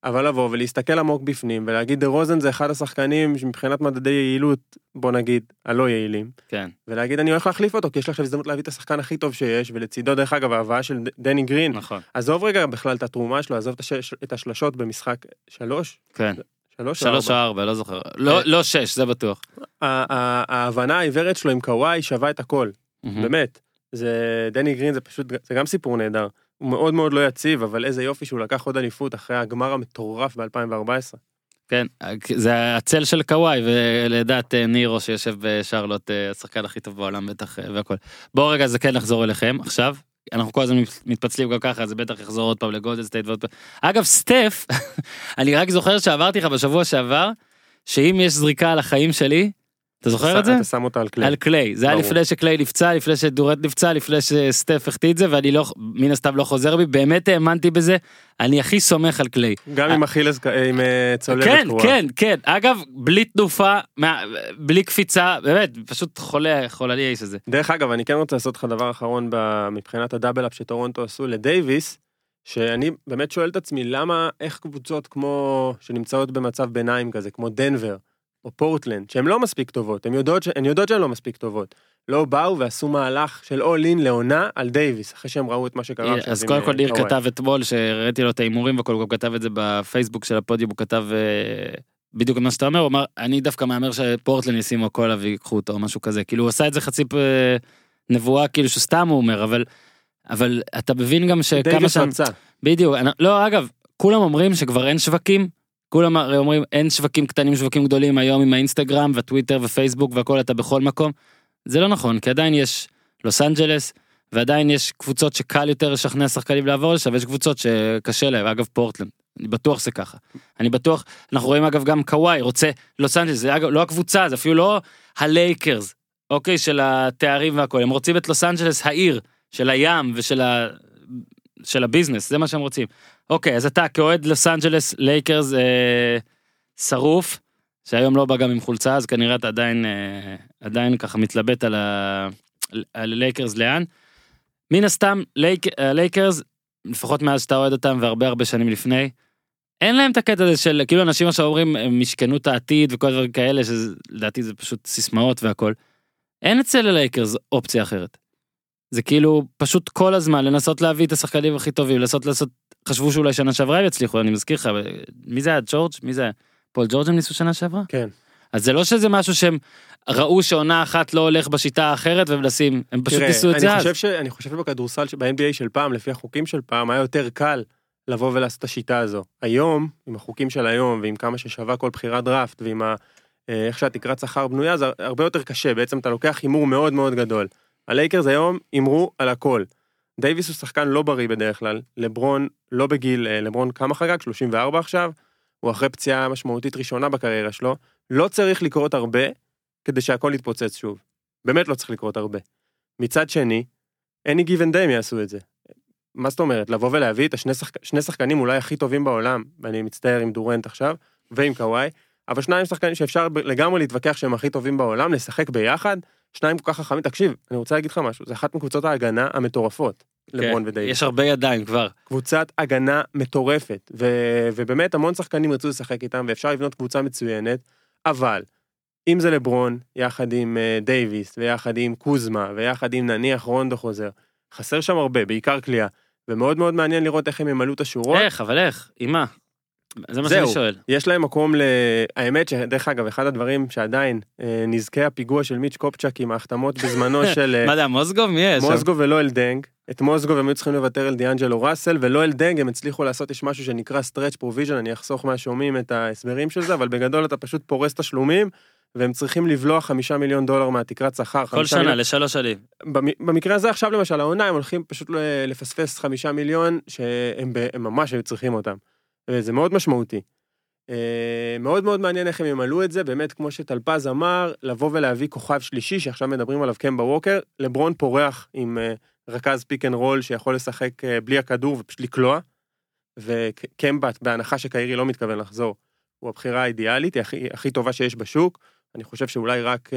אבל לבוא ולהסתכל עמוק בפנים ולהגיד דה רוזן זה אחד השחקנים שמבחינת מדדי יעילות, בוא נגיד, הלא יעילים, כן. ולהגיד אני הולך להחליף אותו, כי יש לך הזדמנות להביא את השחקן הכי טוב שיש, ולצידו דרך אגב ההבאה של דני גרין, נכון. עזוב רגע בכלל את התרומה שלו, עזוב את השלשות במשחק שלוש, כן. שלוש, או שלוש או ארבע. לא זוכר. לא, לא שש, זה בטוח. ההבנה העיוורת שלו עם קוואי שווה את הכל. באמת. זה דני גרין זה פשוט זה גם סיפור נהדר. הוא מאוד מאוד לא יציב אבל איזה יופי שהוא לקח עוד אליפות אחרי הגמר המטורף ב-2014. כן, זה הצל של קוואי, ולדעת אה, נירו שיושב בשרלוט, אה, השחקן הכי טוב בעולם בטח אה, והכל. בואו רגע זה כן נחזור אליכם עכשיו. אנחנו כל הזמן מתפצלים גם ככה, זה בטח יחזור עוד פעם לגולדן סטייט ועוד פעם. אגב, סטף, אני רק זוכר שעברתי לך בשבוע שעבר, שאם יש זריקה על החיים שלי, אתה זוכר את זה? אתה שם אותה על כלי. על קליי, זה היה. לפני שקליי נפצע, לפני שדורט נפצע, לפני שסטף החטיא את זה, ואני לא, מן הסתם לא חוזר בי, באמת האמנתי בזה, אני הכי סומך על קליי. גם עם אכילס, ק- עם אה, צוללת כן. כן, כן, אגב, בלי תנופה, בלי קפיצה, באמת, פשוט חולה, חולני האיש הזה. דרך אגב, אני כן רוצה לעשות לך דבר אחרון מבחינת ה double up שטורונטו עשו לדייוויס, שאני באמת שואל את עצמי למה, איך קבוצות כמו, שנמצאות במצב ביניים כזה, כמו דנבר, או פורטלנד, שהן לא מספיק טובות, הן יודעות, ש- יודעות שהן לא מספיק טובות, לא באו ועשו מהלך של all in לעונה על דייוויס, אחרי שהם ראו את מה שקרה עכשיו אז קודם אה, כל ניר. כתב אתמול, שהראיתי לו את ההימורים והכל, הוא גם כתב את זה בפייסבוק של הפודיום, הוא כתב אה, בדיוק מה שאתה אומר, הוא אמר, אני דווקא מהמר שפורטלנד ישימו קולה ויקחו אותו, או משהו כזה, כאילו הוא עשה את זה חצי אה, נבואה, כאילו שסתם הוא אומר, אבל, אבל אתה מבין גם שכמה דייוויס שם, רצה. בדיוק, אני- לא אגב, כולם אומרים שכבר אין שווקים, כולם אומרים אין שווקים קטנים שווקים גדולים היום עם האינסטגרם וטוויטר ופייסבוק והכל אתה בכל מקום. זה לא נכון כי עדיין יש לוס אנג'לס ועדיין יש קבוצות שקל יותר לשכנע שחקנים לעבור לשם ויש קבוצות שקשה להם אגב פורטלנד. אני בטוח זה ככה. אני בטוח אנחנו רואים אגב גם קוואי רוצה לוס אנג'לס זה אגב לא הקבוצה זה אפילו לא הלייקרס אוקיי של התארים והכל הם רוצים את לוס אנג'לס העיר של הים ושל ה... של ה business זה מה שהם רוצים. אוקיי אז אתה כאוהד לוס אנג'לס לייקרס אה, שרוף שהיום לא בא גם עם חולצה אז כנראה אתה עדיין אה, עדיין ככה מתלבט על ה- על לייקרס לאן. מן הסתם לייק, לייקרס לפחות מאז שאתה אוהד אותם והרבה הרבה שנים לפני. אין להם את הקטע הזה של כאילו אנשים עכשיו אומרים הם את העתיד וכל דברים כאלה שלדעתי זה פשוט סיסמאות והכל. אין אצל הלייקרס אופציה אחרת. זה כאילו פשוט כל הזמן לנסות להביא את השחקנים הכי טובים לנסות לעשות חשבו שאולי שנה שעברה הם יצליחו אני מזכיר לך מי זה היה ג'ורג' מי זה היה? פול ג'ורג' הם ניסו שנה שעברה? כן. אז זה לא שזה משהו שהם ראו שעונה אחת לא הולך בשיטה האחרת ומנסים הם פשוט תראה, ניסו את זה אני אז. חושב ש- אני חושב שבכדורסל, ב-NBA של פעם, לפי החוקים של פעם, היה יותר קל לבוא ולעשות את השיטה הזו. היום, עם החוקים של היום, ועם כמה ששווה כל בחירת דראפט, ועם ה... אה, איך שהתקרת שכר בנויה, זה הרבה יותר קשה, בעצם אתה לוקח הימור מאוד מאוד גדול. הלייקרס היום הימרו על הכל. דייוויס הוא שחקן לא בריא בדרך כלל, לברון לא בגיל, אה, לברון כמה חגג? 34 עכשיו? הוא אחרי פציעה משמעותית ראשונה בקריירה שלו. לא צריך לקרות הרבה כדי שהכל יתפוצץ שוב. באמת לא צריך לקרות הרבה. מצד שני, any given day הם יעשו את זה. מה זאת אומרת? לבוא ולהביא את השני שחק... שני שחקנים אולי הכי טובים בעולם, ואני מצטער עם דורנט עכשיו, ועם קוואי, אבל שניים שחקנים שאפשר לגמרי להתווכח שהם הכי טובים בעולם, לשחק ביחד, שניים כל כך חכמים. תקשיב, אני רוצה להגיד לך משהו, זה אחת מקבוצות ההגנה המטורפות, לברון כן, ודייוויס. יש הרבה ידיים כבר. קבוצת הגנה מטורפת, ו... ובאמת המון שחקנים רצו לשחק איתם, ואפשר לבנות קבוצה מצוינת, אבל אם זה לברון, יחד עם אה, דייוויס, ויחד עם קוזמה, ויחד עם נניח רונדו חוזר, חסר שם הרבה, בעיקר קליעה, ומאוד מאוד מעניין לראות איך הם ימלאו את השורות. איך אבל איך? עם מה? זה מה. שאני שואל. יש להם מקום ל... האמת שדרך אגב, אחד הדברים שעדיין אה, נזקי הפיגוע של מיץ' קופצ'ק עם ההחתמות בזמנו של אה, מה זה מוזגוב? מי יש? שם? מוזגו ולא אלדנג. את מוזגוב הם היו צריכים לוותר על דיאנג'לו ראסל, ולואל דנג הם הצליחו לעשות, יש משהו שנקרא stretch provision, אני אחסוך מהשומעים את ההסברים של זה, אבל בגדול אתה פשוט פורס תשלומים, והם צריכים לבלוע חמישה מיליון דולר מהתקרת שכר. כל שנה מיליון- לשלוש שנים. במ- במקרה הזה עכשיו למשל העונה הם הולכים פשוט לפספס חמישה מיליון שהם ב- ממש היו צריכים אותם. וזה מאוד משמעותי. אה, מאוד מאוד מעניין איך הם ימלאו את זה, באמת כמו שטלפז אמר, לבוא ולהביא כוכב שלישי שעכשיו מדברים עליו קמבה ווקר, לברון פורח עם אה, רכז pick and roll שיכול לשחק אה, בלי הכדור ופשוט לקלוע, וקמבה בהנחה שקיירי לא מתכוון לחזור, הוא הבחירה האידיאלית, היא הכי, הכי טובה שיש בשוק, אני חושב שאולי רק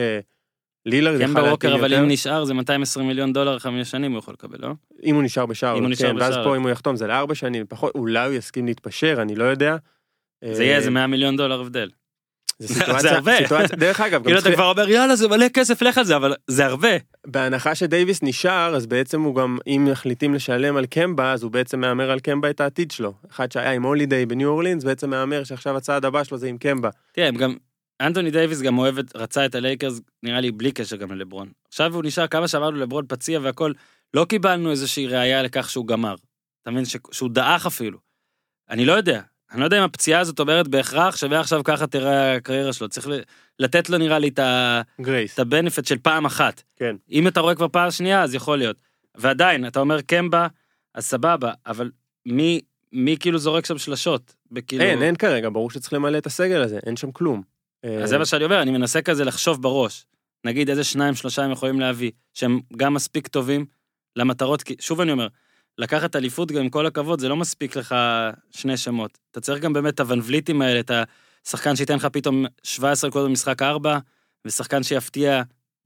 אה, לילר כן בווקר אבל אם נשאר זה 220 מיליון דולר חמש שנים הוא יכול לקבל לא? אם הוא נשאר בשארלוט, אם הוא נשאר כן, ואז בשארלוט. פה אם הוא יחתום זה לארבע שנים, פחות, אולי הוא יסכים להתפשר, אני לא יודע. זה יהיה איזה 100 מיליון דולר הבדל. זה זה סיטואציה, הרבה. סיטואציה, דרך אגב, כאילו אתה כבר אומר יאללה זה מלא כסף לך על זה אבל זה הרבה. בהנחה שדייוויס נשאר, אז בעצם הוא גם, אם מחליטים לשלם על קמבה, אז הוא בעצם מהמר על קמבה את העתיד שלו. אחד שהיה עם הולידיי בניו אורלינס, בעצם מהמר שעכשיו הצעד הבא שלו זה עם קמבה. תראה, הם גם, אנטוני דייוויס גם אוהב, רצה את הלייקרס, נראה לי בלי קשר גם ללברון. עכשיו הוא נשאר, כמה שאמרנו לברון פציע והכל, לא קיבלנו איזושהי ראייה לכך שהוא גמר. אתה מבין? ש- שהוא דעך אפילו. אני לא יודע. אני לא יודע אם הפציעה הזאת אומרת בהכרח שמעכשיו ככה תראה הקריירה שלו, צריך לתת לו נראה לי את ה- גרייס. את הבנפיט של פעם אחת. כן. אם אתה רואה כבר פעם שנייה, אז יכול להיות. ועדיין, אתה אומר קמבה, אז סבבה, אבל מי, מי כאילו זורק שם שלשות? בכאילו... אין, אין כרגע, ברור שצריך למלא את הסגל הזה, אין שם כלום. אז זה מה שאני אומר, אני מנסה כזה לחשוב בראש. נגיד איזה שניים, שלושה הם יכולים להביא, שהם גם מספיק טובים למטרות, כי שוב אני אומר, לקחת אליפות גם עם כל הכבוד, זה לא מספיק לך שני שמות. אתה צריך גם באמת את הוונבליטים האלה, את השחקן שייתן לך פתאום 17 נקודות במשחק 4, ושחקן שיפתיע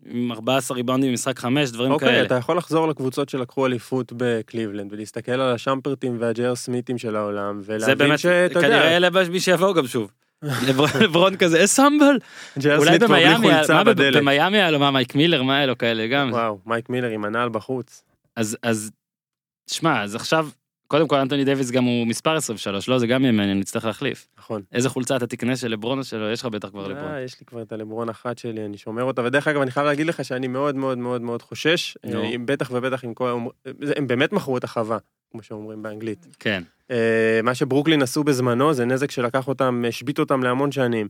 עם 14 ריבאונדים במשחק 5, דברים אוקיי, כאלה. אתה יכול לחזור לקבוצות שלקחו אליפות בקליבלנד ולהסתכל על השמפרטים והג'ר סמיתים של העולם זה ולהבין באמת, שאתה כנראה יודע, אלה מי שיבואו גם שוב. לברון- כזה, אסמבל. אולי במיאמי, מה. במיאמי היה לו מה, מייק מילר, מה היה לו כאלה גם. וואו, מייק מילר עם הנעל בחוץ. אז, אז, שמע, אז עכשיו, קודם כל אנטוני דייוויס גם הוא מספר 23, לא, זה גם יהיה מעניין, נצטרך להחליף. נכון. איזה חולצה אתה תקנה של לברון או שלא? יש לך בטח כבר לברון. אה, יש לי כבר את הלברון אחת שלי, אני שומר אותה, ודרך אגב, אני חייב להגיד לך שאני מאוד מאוד מאוד מאוד חושש. אה, בטח ובטח עם כל... הם באמת מכרו את החווה, כמו שאומרים באנגלית. כן. אה, מה שברוקלין עשו בזמנו זה נזק שלקח אותם, השבית אותם להמון שנים.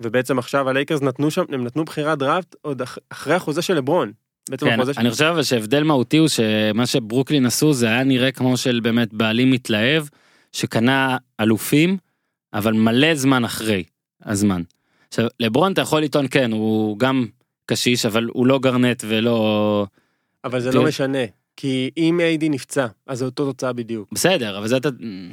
ובעצם עכשיו הלייקרס נתנו שם, הם נתנו בחירת דראפט עוד אח- אחרי החוזה של לברון. בעצם כן, החוזה. אני חושב אבל שהבדל מהותי הוא שמה שברוקלין עשו זה היה נראה כמו של באמת בעלים מתלהב, שקנה אלופים, אבל מלא זמן אחרי הזמן. עכשיו, לברון אתה יכול לטעון כן, הוא גם קשיש, אבל הוא לא גרנט ולא... אבל זה. לא משנה. כי אם איידי נפצע, אז זה אותו תוצאה בדיוק. בסדר, אבל זה אתה...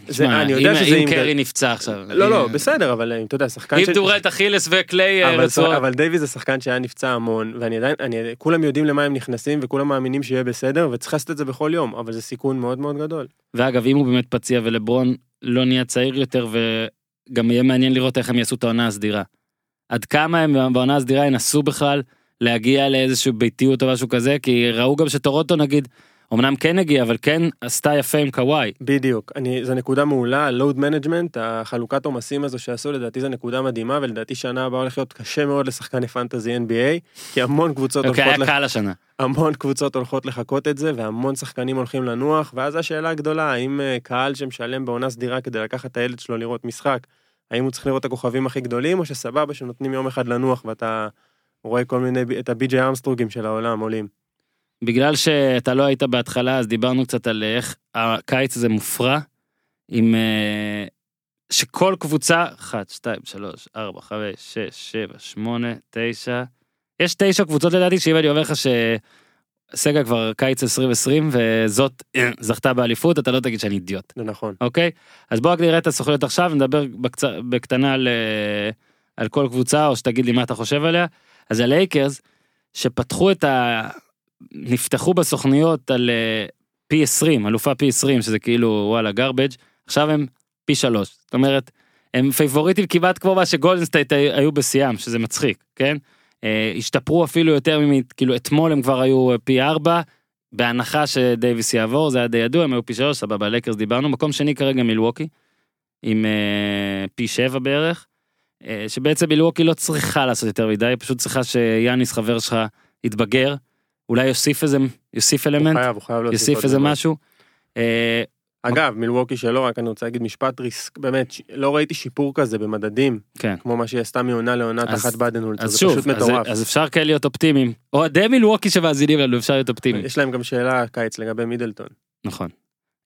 זה- תשמע, אני יודע אם- שזה אם קרי נפצע עכשיו. לא, לא, אם- בסדר, אבל אה, אתה יודע, שחקן אם דורט אכילס וקליי אה, אבל, רצועות. אבל דייוויס זה שחקן שהיה נפצע המון, ואני עדיין, אני, כולם יודעים למה הם נכנסים, וכולם מאמינים שיהיה בסדר, וצריך לעשות את זה בכל יום, אבל זה סיכון מאוד מאוד גדול. ואגב, אם הוא באמת פציע ולברון לא נהיה צעיר יותר, וגם יהיה מעניין לראות איך הם יעשו את העונה הסדירה. עד כמה הם בעונה הסדירה ינסו בכלל להגיע לאיזשהו ביתיות או משהו כזה, כי ראו גם שטורוטו נגיד, אמנם כן הגיע, אבל כן עשתה יפה עם קוואי. בדיוק, אני, זו נקודה מעולה, ה-load management, החלוקת עומסים הזו שעשו, לדעתי זו נקודה מדהימה, ולדעתי שנה הבאה הולך להיות קשה מאוד לשחקני פנטזי NBA, כי המון קבוצות אוקיי, היה הולכות, לח... קל השנה. המון קבוצות הולכות לחכות את זה, והמון שחקנים הולכים לנוח, ואז השאלה הגדולה, האם אה, קהל שמשלם בעונה סדירה כדי לקחת את הילד שלו לראות משחק, האם הוא צריך לראות את הכוכבים הכי גדולים, או שסבבה שנותנים יום אחד לנוח, ואתה רואה כל מיני, את הבי.ג'יי ארמסטרוגים של העולם עולים. בגלל שאתה לא היית בהתחלה, אז דיברנו קצת על איך הקיץ הזה מופרע, עם... אה, שכל קבוצה, 1, 2, 3, 4, 5, 6, 7, 8, 9, יש תשע קבוצות לדעתי, שאם אני אומר לך שסגה כבר קיץ 2020 וזאת אה, זכתה באליפות, אתה לא תגיד שאני אידיוט, זה נכון. אוקיי? אז בוא רק נראה את הסוכניות עכשיו, נדבר בקצ... בקטנה על, אה, על כל קבוצה, או שתגיד לי מה אתה חושב עליה. אז הלייקרס, שפתחו את ה... נפתחו בסוכניות על אה, פי 20, אלופה פי 20, שזה כאילו וואלה גרבג', עכשיו הם פי 3. זאת אומרת, הם פייבוריטים כמעט כמו מה שגולדן סטייט הי- היו בשיאם, שזה מצחיק, כן? אה, השתפרו אפילו יותר ממ... כאילו אתמול הם כבר היו אה, פי 4, בהנחה שדייוויס יעבור, זה היה די ידוע, הם היו פי 3, סבבה, לייקרס דיברנו, מקום שני כרגע מילווקי, עם אה, פי 7 בערך, אה, שבעצם מילווקי לא צריכה לעשות יותר מדי, פשוט צריכה שיאניס חבר שלך יתבגר, אולי יוסיף איזה, יוסיף הוא אלמנט, חייב, הוא חייב יוסיף איזה דברים. משהו. אה, אגב, מילווקי שלא, רק אני רוצה להגיד משפט ריסק, באמת, לא ראיתי שיפור כזה במדדים, כן. כמו מה שהיא עשתה מעונה לעונה אז- תחת בדנולץ, אז זה שוב, פשוט אז, מטורף. אז אפשר כן להיות אופטימיים. אוהדי מילווקי שמאזינים לנו, אפשר להיות אופטימיים. יש להם גם שאלה קיץ לגבי מידלטון. נכון.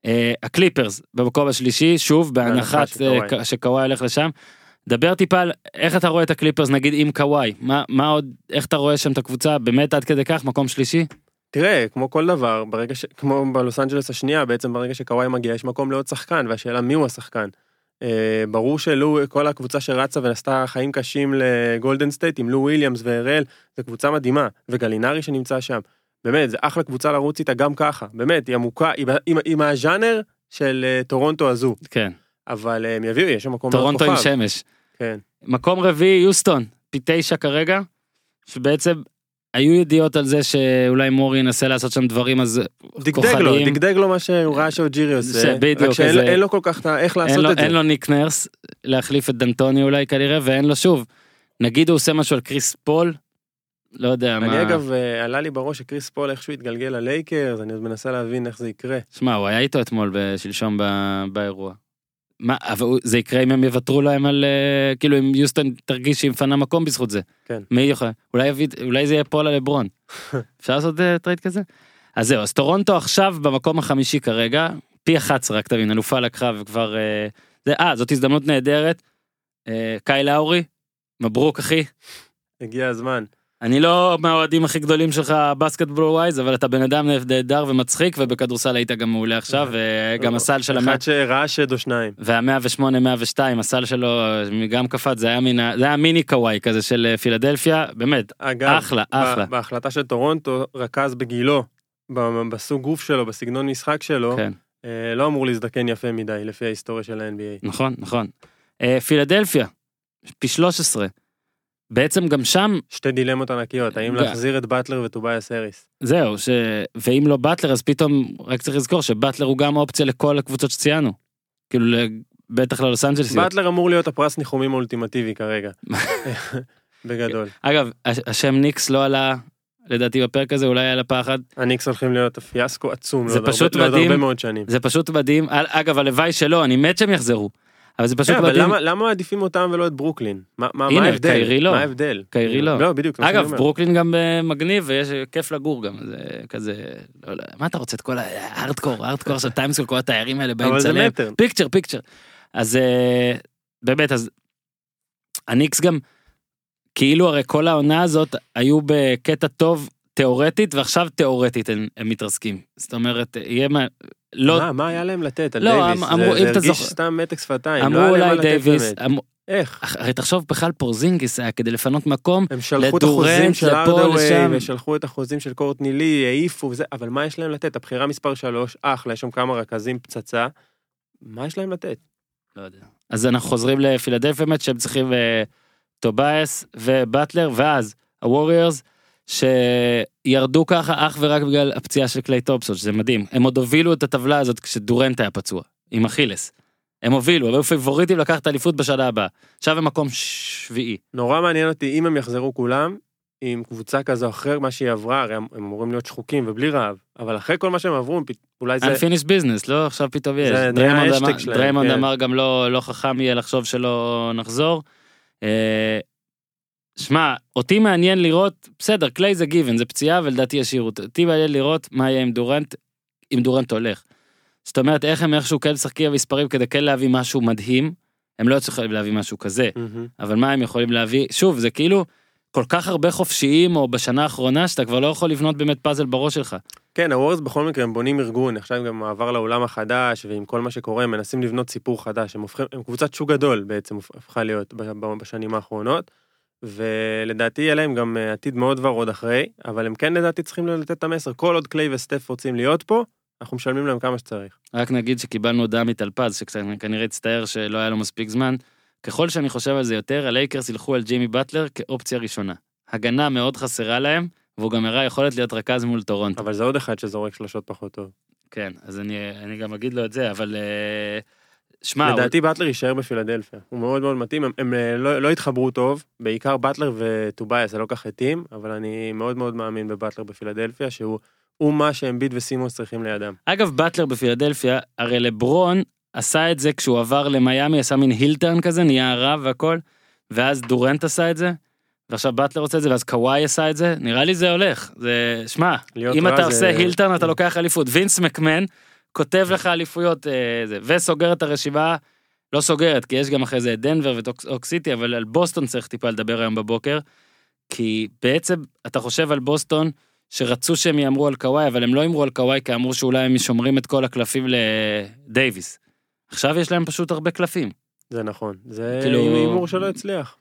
אה, הקליפרס במקום השלישי, שוב, בהנחת בהנחה שקוואי. אה, שקוואי הולך לשם. דבר טיפה על איך אתה רואה את הקליפרס נגיד עם קוואי, מה, מה עוד, איך אתה רואה שם את הקבוצה, באמת עד כדי כך, מקום שלישי? תראה, כמו כל דבר, ברגע ש... כמו בלוס אנג'לס השנייה, בעצם ברגע שקוואי מגיע, יש מקום לעוד שחקן, והשאלה מי הוא השחקן. אה, ברור שלו, כל הקבוצה שרצה ועשתה חיים קשים לגולדן סטייט, עם לו וויליאמס והראל, זו קבוצה מדהימה, וגלינרי שנמצא שם. באמת, זה אחלה קבוצה לרוץ איתה גם ככה, באמת, היא עמוקה, היא, היא, היא מהז'אנר של אה, טורונטו הזו, כן, אבל אה, הם יביאו, יש שם מקום לעוד טורונטו עם כוכב. שמש. כן. מקום רביעי, יוסטון, פי תשע כרגע, שבעצם היו ידיעות על זה שאולי מורי ינסה לעשות שם דברים, אז דגדג לו. דגדג לו מה שהוא ראה שאוג'ירי עושה, שבדיוק, רק שאין אז, לו- אה, לו כל כך איך לעשות לו, את זה. אין לו ניק נרס להחליף את דנטוני אולי כנראה, ואין לו שוב. נגיד הוא עושה משהו על קריס פול, לא יודע מה. אני אגב, אה, עלה לי בראש שקריס פול איכשהו יתגלגל ללייקרס, אני עוד מנסה להבין איך זה יקרה. שמע, הוא היה איתו אתמול, שלשום באירוע. מה, אבל זה יקרה אם הם יוותרו להם על, אה, כאילו אם יוסטון תרגיש שהיא מפנה מקום בזכות זה. כן. מי יוכל? אולי יביא, אולי זה יהיה פול על לברון. אפשר לעשות אה, trade כזה? אז זהו, אז טורונטו עכשיו במקום החמישי כרגע, פי 11 רק תבין, אלופה לקחה וכבר, אה, זה, אה, זאת הזדמנות נהדרת. קייל לאורי, מברוק אחי. הגיע הזמן. אני לא מהאוהדים הכי גדולים שלך basketball wise, אבל אתה בן אדם נהדר ומצחיק, ובכדורסל היית גם מעולה עכשיו, וגם הסל של המאה... אחד שראה שד או שניים. והמאה ושמונה, מאה ושתיים, הסל שלו גם קפץ, זה היה ה... זה היה מיני קוואי כזה של אה, פילדלפיה, באמת, אגב, אחלה, אחלה. בהחלטה של טורונטו, רכז בגילו, בסוג גוף שלו, בסגנון משחק שלו, כן, אה, לא אמור להזדקן יפה מדי, לפי ההיסטוריה של ה-NBA. נכון, נכון. אה, פילדלפיה, פי 13. בעצם גם שם, שתי דילמות ענקיות, האם ג- להחזיר את באטלר וטובייס האריס. זהו, ש... ואם לא באטלר, אז פתאום, רק צריך לזכור שבאטלר הוא גם אופציה לכל הקבוצות שציינו. כאילו, בטח ללוס אנג'לס. באטלר אמור להיות הפרס ניחומים האולטימטיבי כרגע. בגדול. אגב, הש- השם ניקס לא עלה, לדעתי בפרק הזה, אולי על הפחד. הניקס הולכים להיות פיאסקו עצום, לעוד הרבה-. הרבה מאוד שנים. זה פשוט מדהים. אגב, הלוואי שלא, אני מת שהם יחזרו. אבל זה פשוט כן, אבל מדהים. למה- למה מעדיפים אותם ולא את ברוקלין? מה ההבדל? קיירי לא. מה ההבדל? קיירי לא. לא, בדיוק. אגב. ברוקלין גם אה, מגניב ויש כיף לגור גם, זה כזה, לא מה אתה רוצה את כל hardcore, hardcore של Times Square, כל התיירים האלה באים אבל לצלם. picture, picture. אז אה, באמת, אז הניקס גם, כאילו הרי כל העונה הזאת היו בקטע טוב תיאורטית, ועכשיו תיאורטית הם, הם מתרסקים. זאת אומרת, יהיה מה, לא, מה, מה היה להם לתת על לא, דייוויס? אמ- אמרו, זה- זה הרגיש זוכר- סתם מתק שפתיים. לא היה להם מה לתת דייוויס, באמת. אמרו- איך? הרי תחשוב בכלל פורזינגיס היה כדי לפנות מקום, הם שלחו את החוזים של הארדוויי. ושלחו את החוזים של קורטני לי, העיפו וזה, אבל מה יש להם לתת? הבחירה מספר 3, אחלה, יש שם כמה רכזים פצצה. מה יש להם לתת? לא יודע. אז אנחנו חוזרים לפילדלפיה באמת שהם צריכים אה, טובייס ובטלר ואז הווריורס שירדו ככה אך ורק בגלל הפציעה של קליי תומפסון שזה מדהים הם עוד הובילו את הטבלה הזאת כשדורנט היה פצוע עם אכילס. הם הובילו הם היו פיבוריטים לקחת את האליפות בשנה הבאה עכשיו הם מקום שביעי. נורא מעניין אותי אם הם יחזרו כולם, עם קבוצה כזו אחרי מה שהיא עברה, הרי הם אמורים להיות שחוקים ובלי רעב, אבל אחרי כל מה שהם עברו, אולי זה... unfinished business לא עכשיו פתאום יש. זה אמר- ההאשטאג שלהם, דריימונד כן. אמר גם לא לא חכם יהיה לחשוב שלא נחזור. שמע אותי מעניין לראות בסדר קליי זה גיוון זה פציעה ולדעתי ישאירו אותו. אותי מעניין לראות מה יהיה עם דורנט אם דורנט הולך. זאת אומרת איך הם איכשהו כן משחקים במספרים כדי כן להביא משהו מדהים. הם לא צריכים להביא משהו כזה מהמם. אבל מה הם יכולים להביא שוב זה כאילו כל כך הרבה חופשיים או בשנה האחרונה שאתה כבר לא יכול לבנות באמת פאזל בראש שלך. כן, הוורס בכל מקרה הם בונים ארגון, עכשיו גם מעבר לעולם החדש, ועם כל מה שקורה, הם מנסים לבנות סיפור חדש, הם הופכים, הם קבוצת שוק גדול בעצם הפכה להיות בשנים האחרונות, ולדעתי יהיה להם גם אה, עתיד מאוד ורוד אחרי, אבל הם כן לדעתי צריכים לתת את המסר, כל עוד קליי וסטף רוצים להיות פה, אנחנו משלמים להם כמה שצריך. רק נגיד שקיבלנו הודעה מטלפז שכנראה הצטער שלא היה לו מספיק זמן. ככל שאני חושב על זה יותר, הלייקרס ילכו על ג'ימי באטלר כאופציה ראשונה. הגנה מאוד חסרה להם, והוא גם הראה יכולת להיות רכז מול טורונטו. אבל זה עוד אחד שזורק שלושות פחות טוב. כן, אז אני, אני גם אגיד לו את זה, אבל... אה, שמע, הוא- לדעתי באטלר יישאר בפילדלפיה, הוא מאוד מאוד מתאים, הם, הם אה, לא, לא התחברו טוב, בעיקר באטלר וטובייס, זה לא כך התאים, אבל אני מאוד מאוד מאמין בבאטלר בפילדלפיה, שהוא הוא מה שאמביט וסימוס צריכים לידם. אגב, באטלר בפילדלפיה, הרי לברון עשה את זה כשהוא עבר למיאמי, עשה מין הילטרן כזה, נהיה הרב והכל, ואז דורנט עשה את זה, ועכשיו באטלר עושה את זה, ואז קוואי עשה את זה, נראה לי זה הולך. זה, שמע, אם אתה זה- עושה הילטרן אתה לוקח אליפות. וינס מקמן כותב לך אליפויות, אה, זה, וסוגר את הרשימה, לא סוגרת, כי יש גם אחרי זה את דנבר ואוק סיטי, אבל על בוסטון צריך טיפה לדבר היום בבוקר, כי בעצם אתה חושב על בוסטון, שרצו שהם יהמרו על קוואי, אבל הם לא הימרו על קוואי כי אמרו שאולי הם שומרים את כל הקלפים לדייוויס. עכשיו יש להם פשוט הרבה קלפים. זה נכון, זה כאילו- הימור שלא הצליח.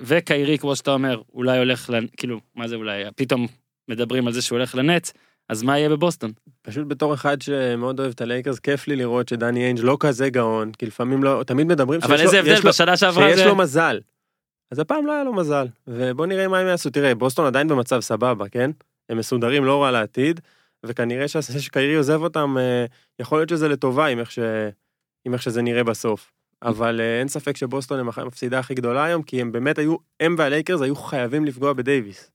וקיירי, כמו שאתה אומר, אולי הולך, לנ- כאילו, מה זה אולי, פתאום מדברים על זה שהוא הולך לנטס, אז מה יהיה בבוסטון? פשוט בתור אחד שמאוד אוהב את הלייקרס, כיף לי לראות שדני איינג' לא כזה גאון, כי לפעמים לא, תמיד מדברים אבל שיש איזה הבדל בשנה שעברה שיש. לו מזל. אז הפעם לא היה לו מזל, ובוא נראה מה הם יעשו. תראה, בוסטון עדיין במצב סבבה, כן? הם מסודרים לא רע לעתיד, וכנראה שקיירי עוזב אותם, אה, יכול להיות שזה לטובה עם איך, ש... עם איך שזה נראה בסוף. אבל אה, אין ספק שבוסטון הם המפסידה הכי גדולה היום, כי הם באמת היו, הם והלייקרס היו חייבים לפגוע בדייוויס.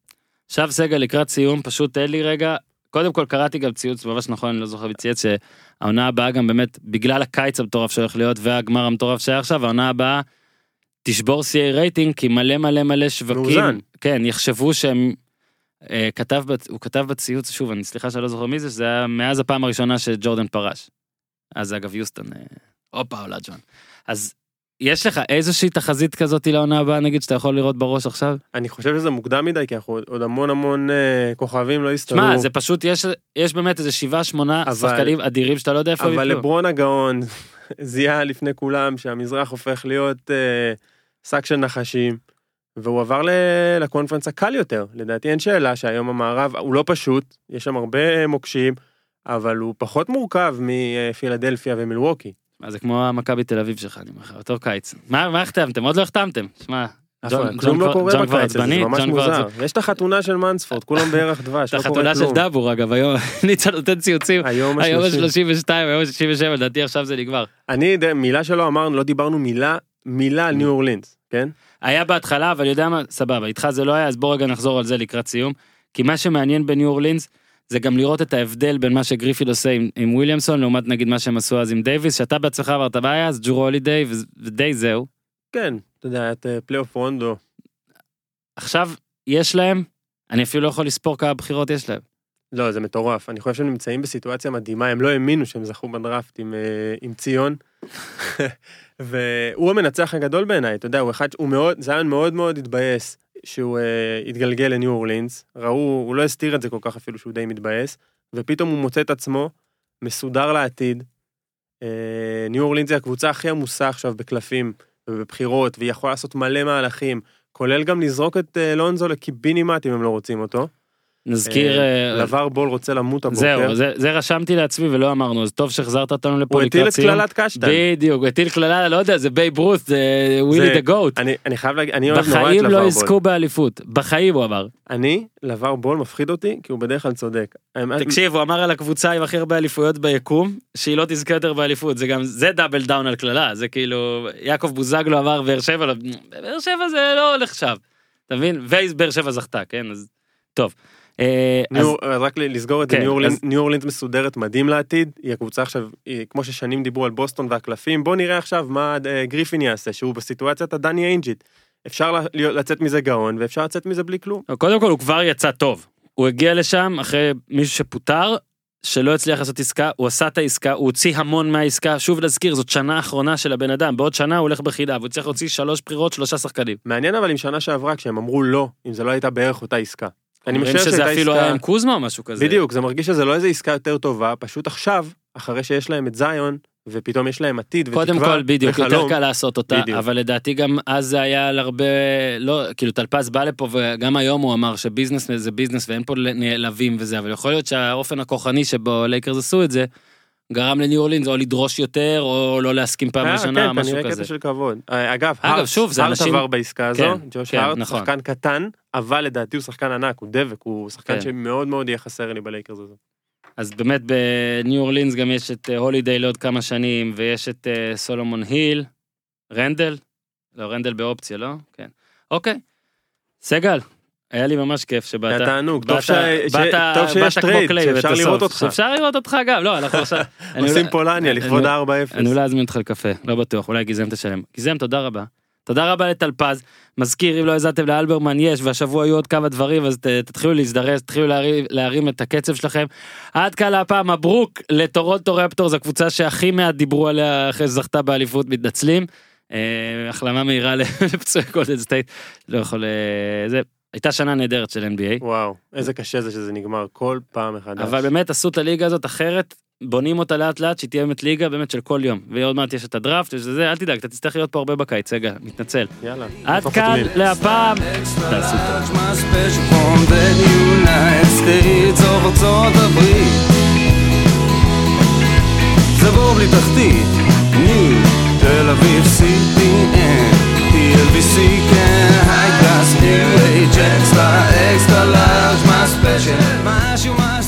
עכשיו סגל לקראת סיום, פשוט תן לי רגע קודם כל קראתי גם ציוץ ממש נכון, אני לא זוכר מי צייץ, שהעונה הבאה גם באמת, בגלל הקיץ המטורף שהולך להיות והגמר המטורף שהיה עכשיו, העונה הבאה תשבור שיאי רייטינג, כי מלא מלא מלא שווקים, מאוזן. כן, יחשבו שהם, אה, כתב, הוא כתב בציוץ, שוב, אני סליחה שאני לא זוכר מי זה, שזה היה מאז הפעם הראשונה שג'ורדן פרש. אז אגב יוסטון, אה, הופה עולה ג'ון. אז יש לך איזושהי תחזית כזאת לעונה הבאה, נגיד, שאתה יכול לראות בראש עכשיו? אני חושב שזה מוקדם מדי, כי אנחנו עוד המון המון אה, כוכבים לא הסתדרו. שמע, זה פשוט, יש, יש באמת איזה שבעה, שמונה אבל- שחקנים אדירים שאתה לא יודע איפה הם אבל. לברון הגאון זיהה לפני כולם שהמזרח הופך להיות אה, שק של נחשים, והוא עבר לקונפרנס הקל יותר. לדעתי אין שאלה שהיום המערב הוא לא פשוט, יש שם הרבה מוקשים, אבל הוא פחות מורכב מפילדלפיה ומילווקי. מה, זה כמו המכבי תל אביב שלך, אני אומר לך, אותו קיץ. מה מה החתמתם? עוד לא החתמתם. שמע, ג'ון- כלום לא קורה בקיץ הזה, זה ממש מוזר. יש את החתונה של מנספורד, כולם בירח דבש, את לא קורה החתונה של כלום. דאבור אגב, היום ניצן נותן ציוצים. היום היום השלושים. ה-32, היום ה-67, לדעתי עכשיו זה נגמר. אני, מילה שלא אמרנו, לא דיברנו מילה, מילה על ניו אורלינס, כן? היה בהתחלה, אבל יודע מה, סבבה, איתך זה לא היה, אז בוא רגע נחזור על זה לקראת סיום. כי מה שמעניין בניו אורלינס, זה גם לראות את ההבדל בין מה שגריפיד עושה עם, עם וויליאמסון, לעומת נגיד מה שהם עשו אז עם דייוויס, שאתה בעצמך עברת בעיה, אז ג'ורו הולידיי, ודי זהו. כן, אתה יודע, את אה, פלייאוף רונדו. עכשיו, יש להם, אני אפילו לא יכול לספור כמה בחירות יש להם. לא, זה מטורף. אני חושב שהם נמצאים בסיטואציה מדהימה, הם לא האמינו שהם זכו בדראפט עם, אה, עם ציון. והוא המנצח הגדול בעיניי, אתה יודע, הוא אחד, הוא מאוד, זיון מאוד מאוד התבאס שהוא אה, התגלגל לניו אורלינס. ראו, הוא לא הסתיר את זה כל כך אפילו שהוא די מתבאס, ופתאום הוא מוצא את עצמו מסודר לעתיד. אה, ניו אורלינס זה הקבוצה הכי עמוסה עכשיו בקלפים ובבחירות, והיא יכולה לעשות מלא מהלכים, כולל גם לזרוק את אה, לונזו לקיבינימט אם הם לא רוצים אותו. נזכיר, אה, אה, לבר בול רוצה למות הבוקר. זהו, זה, זה רשמתי לעצמי ולא אמרנו, אז טוב שהחזרת אותנו לפה הוא הטיל את. קללת קשטן. בדיוק, הוא הטיל קללה, לא יודע, זה בייב רות, זה בילי the goat. אני, אני חייב להגיד, אני אוהב נורא את בחיים לבר לא בול. יזכו באליפות, בחיים הוא אמר. אני, לבר בול מפחיד אותי, כי הוא בדרך כלל צודק. תקשיב, הוא אמר על הקבוצה עם הכי הרבה אליפויות ביקום, שהיא לא תזכה יותר באליפות, זה גם, זה double down על קללה, זה כאילו, יעקב בוזגלו עבר באר שבע, לא- באר שבע זה לא נחשב, אתה מבין? ובאר שבע זכתה, כן? אז טוב. אה, אז אז רק לסגור את זה, כן, ניו אורלינס- אז- ניו אורלינס מסודרת מדהים לעתיד, היא הקבוצה עכשיו, היא, כמו ששנים דיברו על בוסטון והקלפים, בוא נראה עכשיו מה אה, גריפין יעשה, שהוא בסיטואציית הדני איינג'יט. אפשר לצאת מזה גאון, ואפשר לצאת מזה בלי כלום. קודם כל הוא כבר יצא טוב. הוא הגיע לשם אחרי מישהו שפוטר, שלא הצליח לעשות עסקה, הוא עשה את העסקה, הוא הוציא המון מהעסקה, שוב להזכיר, זאת שנה אחרונה של הבן אדם, בעוד שנה הוא הולך בחידה, והוא צריך להוציא שלוש בחירות, שלושה שחקנים. מעניין אבל אם שנה שעברה, כשהם אמרו לא, אם זה לא הייתה בערך אותה עסקה. אני משער שזה אפילו היה עם קוזמה או משהו כזה. בדיוק, זה מרגיש שזה לא איזה עסקה יותר טובה, פשוט עכשיו, אחרי שיש להם את זאיון, ופתאום יש להם עתיד ותקווה קודם כל, בדיוק, יותר וחלום, קל לעשות אותה, בדיוק. אבל לדעתי גם אז זה היה על הרבה, לא, כאילו טלפז בא לפה וגם היום הוא אמר ש business זה business ואין פה נעלבים וזה, אבל יכול להיות שהאופן הכוחני שבו לייקרס עשו את זה, גרם לניו אורלינס או לדרוש יותר או לא להסכים פעם אה, ראשונה, כן, משהו כנראה כזה. קטע של כבוד. אה, אגב, אגב, שוב, זה אנשים- עבר בעסקה הזו, כן, ג'וש כן, הארט, נכון. שחקן קטן, אבל לדעתי הוא שחקן ענק, הוא דבק, הוא שחקן כן. שמאוד מאוד יהיה חסר לי בלייקרס הזו. אז באמת בניו אורלינס גם יש את אה, הולידיי לעוד כמה שנים, ויש את סולומון היל, רנדל, לא, רנדל באופציה, לא? כן. אוקיי. סגל, היה לי ממש כיף שבאת. היה תענוג, טוב שיש trade, שאפשר לראות. אותך. שאפשר לראות אותך גם, לא, אנחנו עכשיו... עושים פולניה לכבוד אני- ה-4-0. אני אולי אזמין אותך לקפה, לא בטוח, אולי גיזם תשלם. גיזם, תודה רבה. תודה רבה לטלפז. מזכיר, אם לא האזנתם לאלברמן, יש, והשבוע יהיו עוד כמה דברים, אז ת- תתחילו להזדרז, תתחילו להרים, להרים את הקצב שלכם. עד כאן הפעם, מברוק לטורונטו רפטורס, הקבוצה שהכי מעט דיברו עליה אחרי שזכתה באליפות, מתנצלים. אה, החלמה מהירה לפצועי גולדן סטייט, לא יכול... אה, זה... הייתה שנה נהדרת של NBA, וואו, איזה קשה זה שזה נגמר כל פעם מחדש. אבל באמת עשו את הליגה הזאת אחרת, בונים אותה לאט לאט, שהיא תהיה באמת ליגה באמת של כל יום. ועוד מעט יש את הדראפט, וזה, אל תדאג, אתה תצטרך להיות פה הרבה בקיץ, רגע, מתנצל. יאללה. עד כאן? להפעם. תעשו טוב. הברית זה בור בלי תחתית, ניו, תל אביב, CPN, TLBC, כן, היי קלאס, ניו אייג' אקסטרה, אקסטרה לארג', מה ספיישל, משהו מה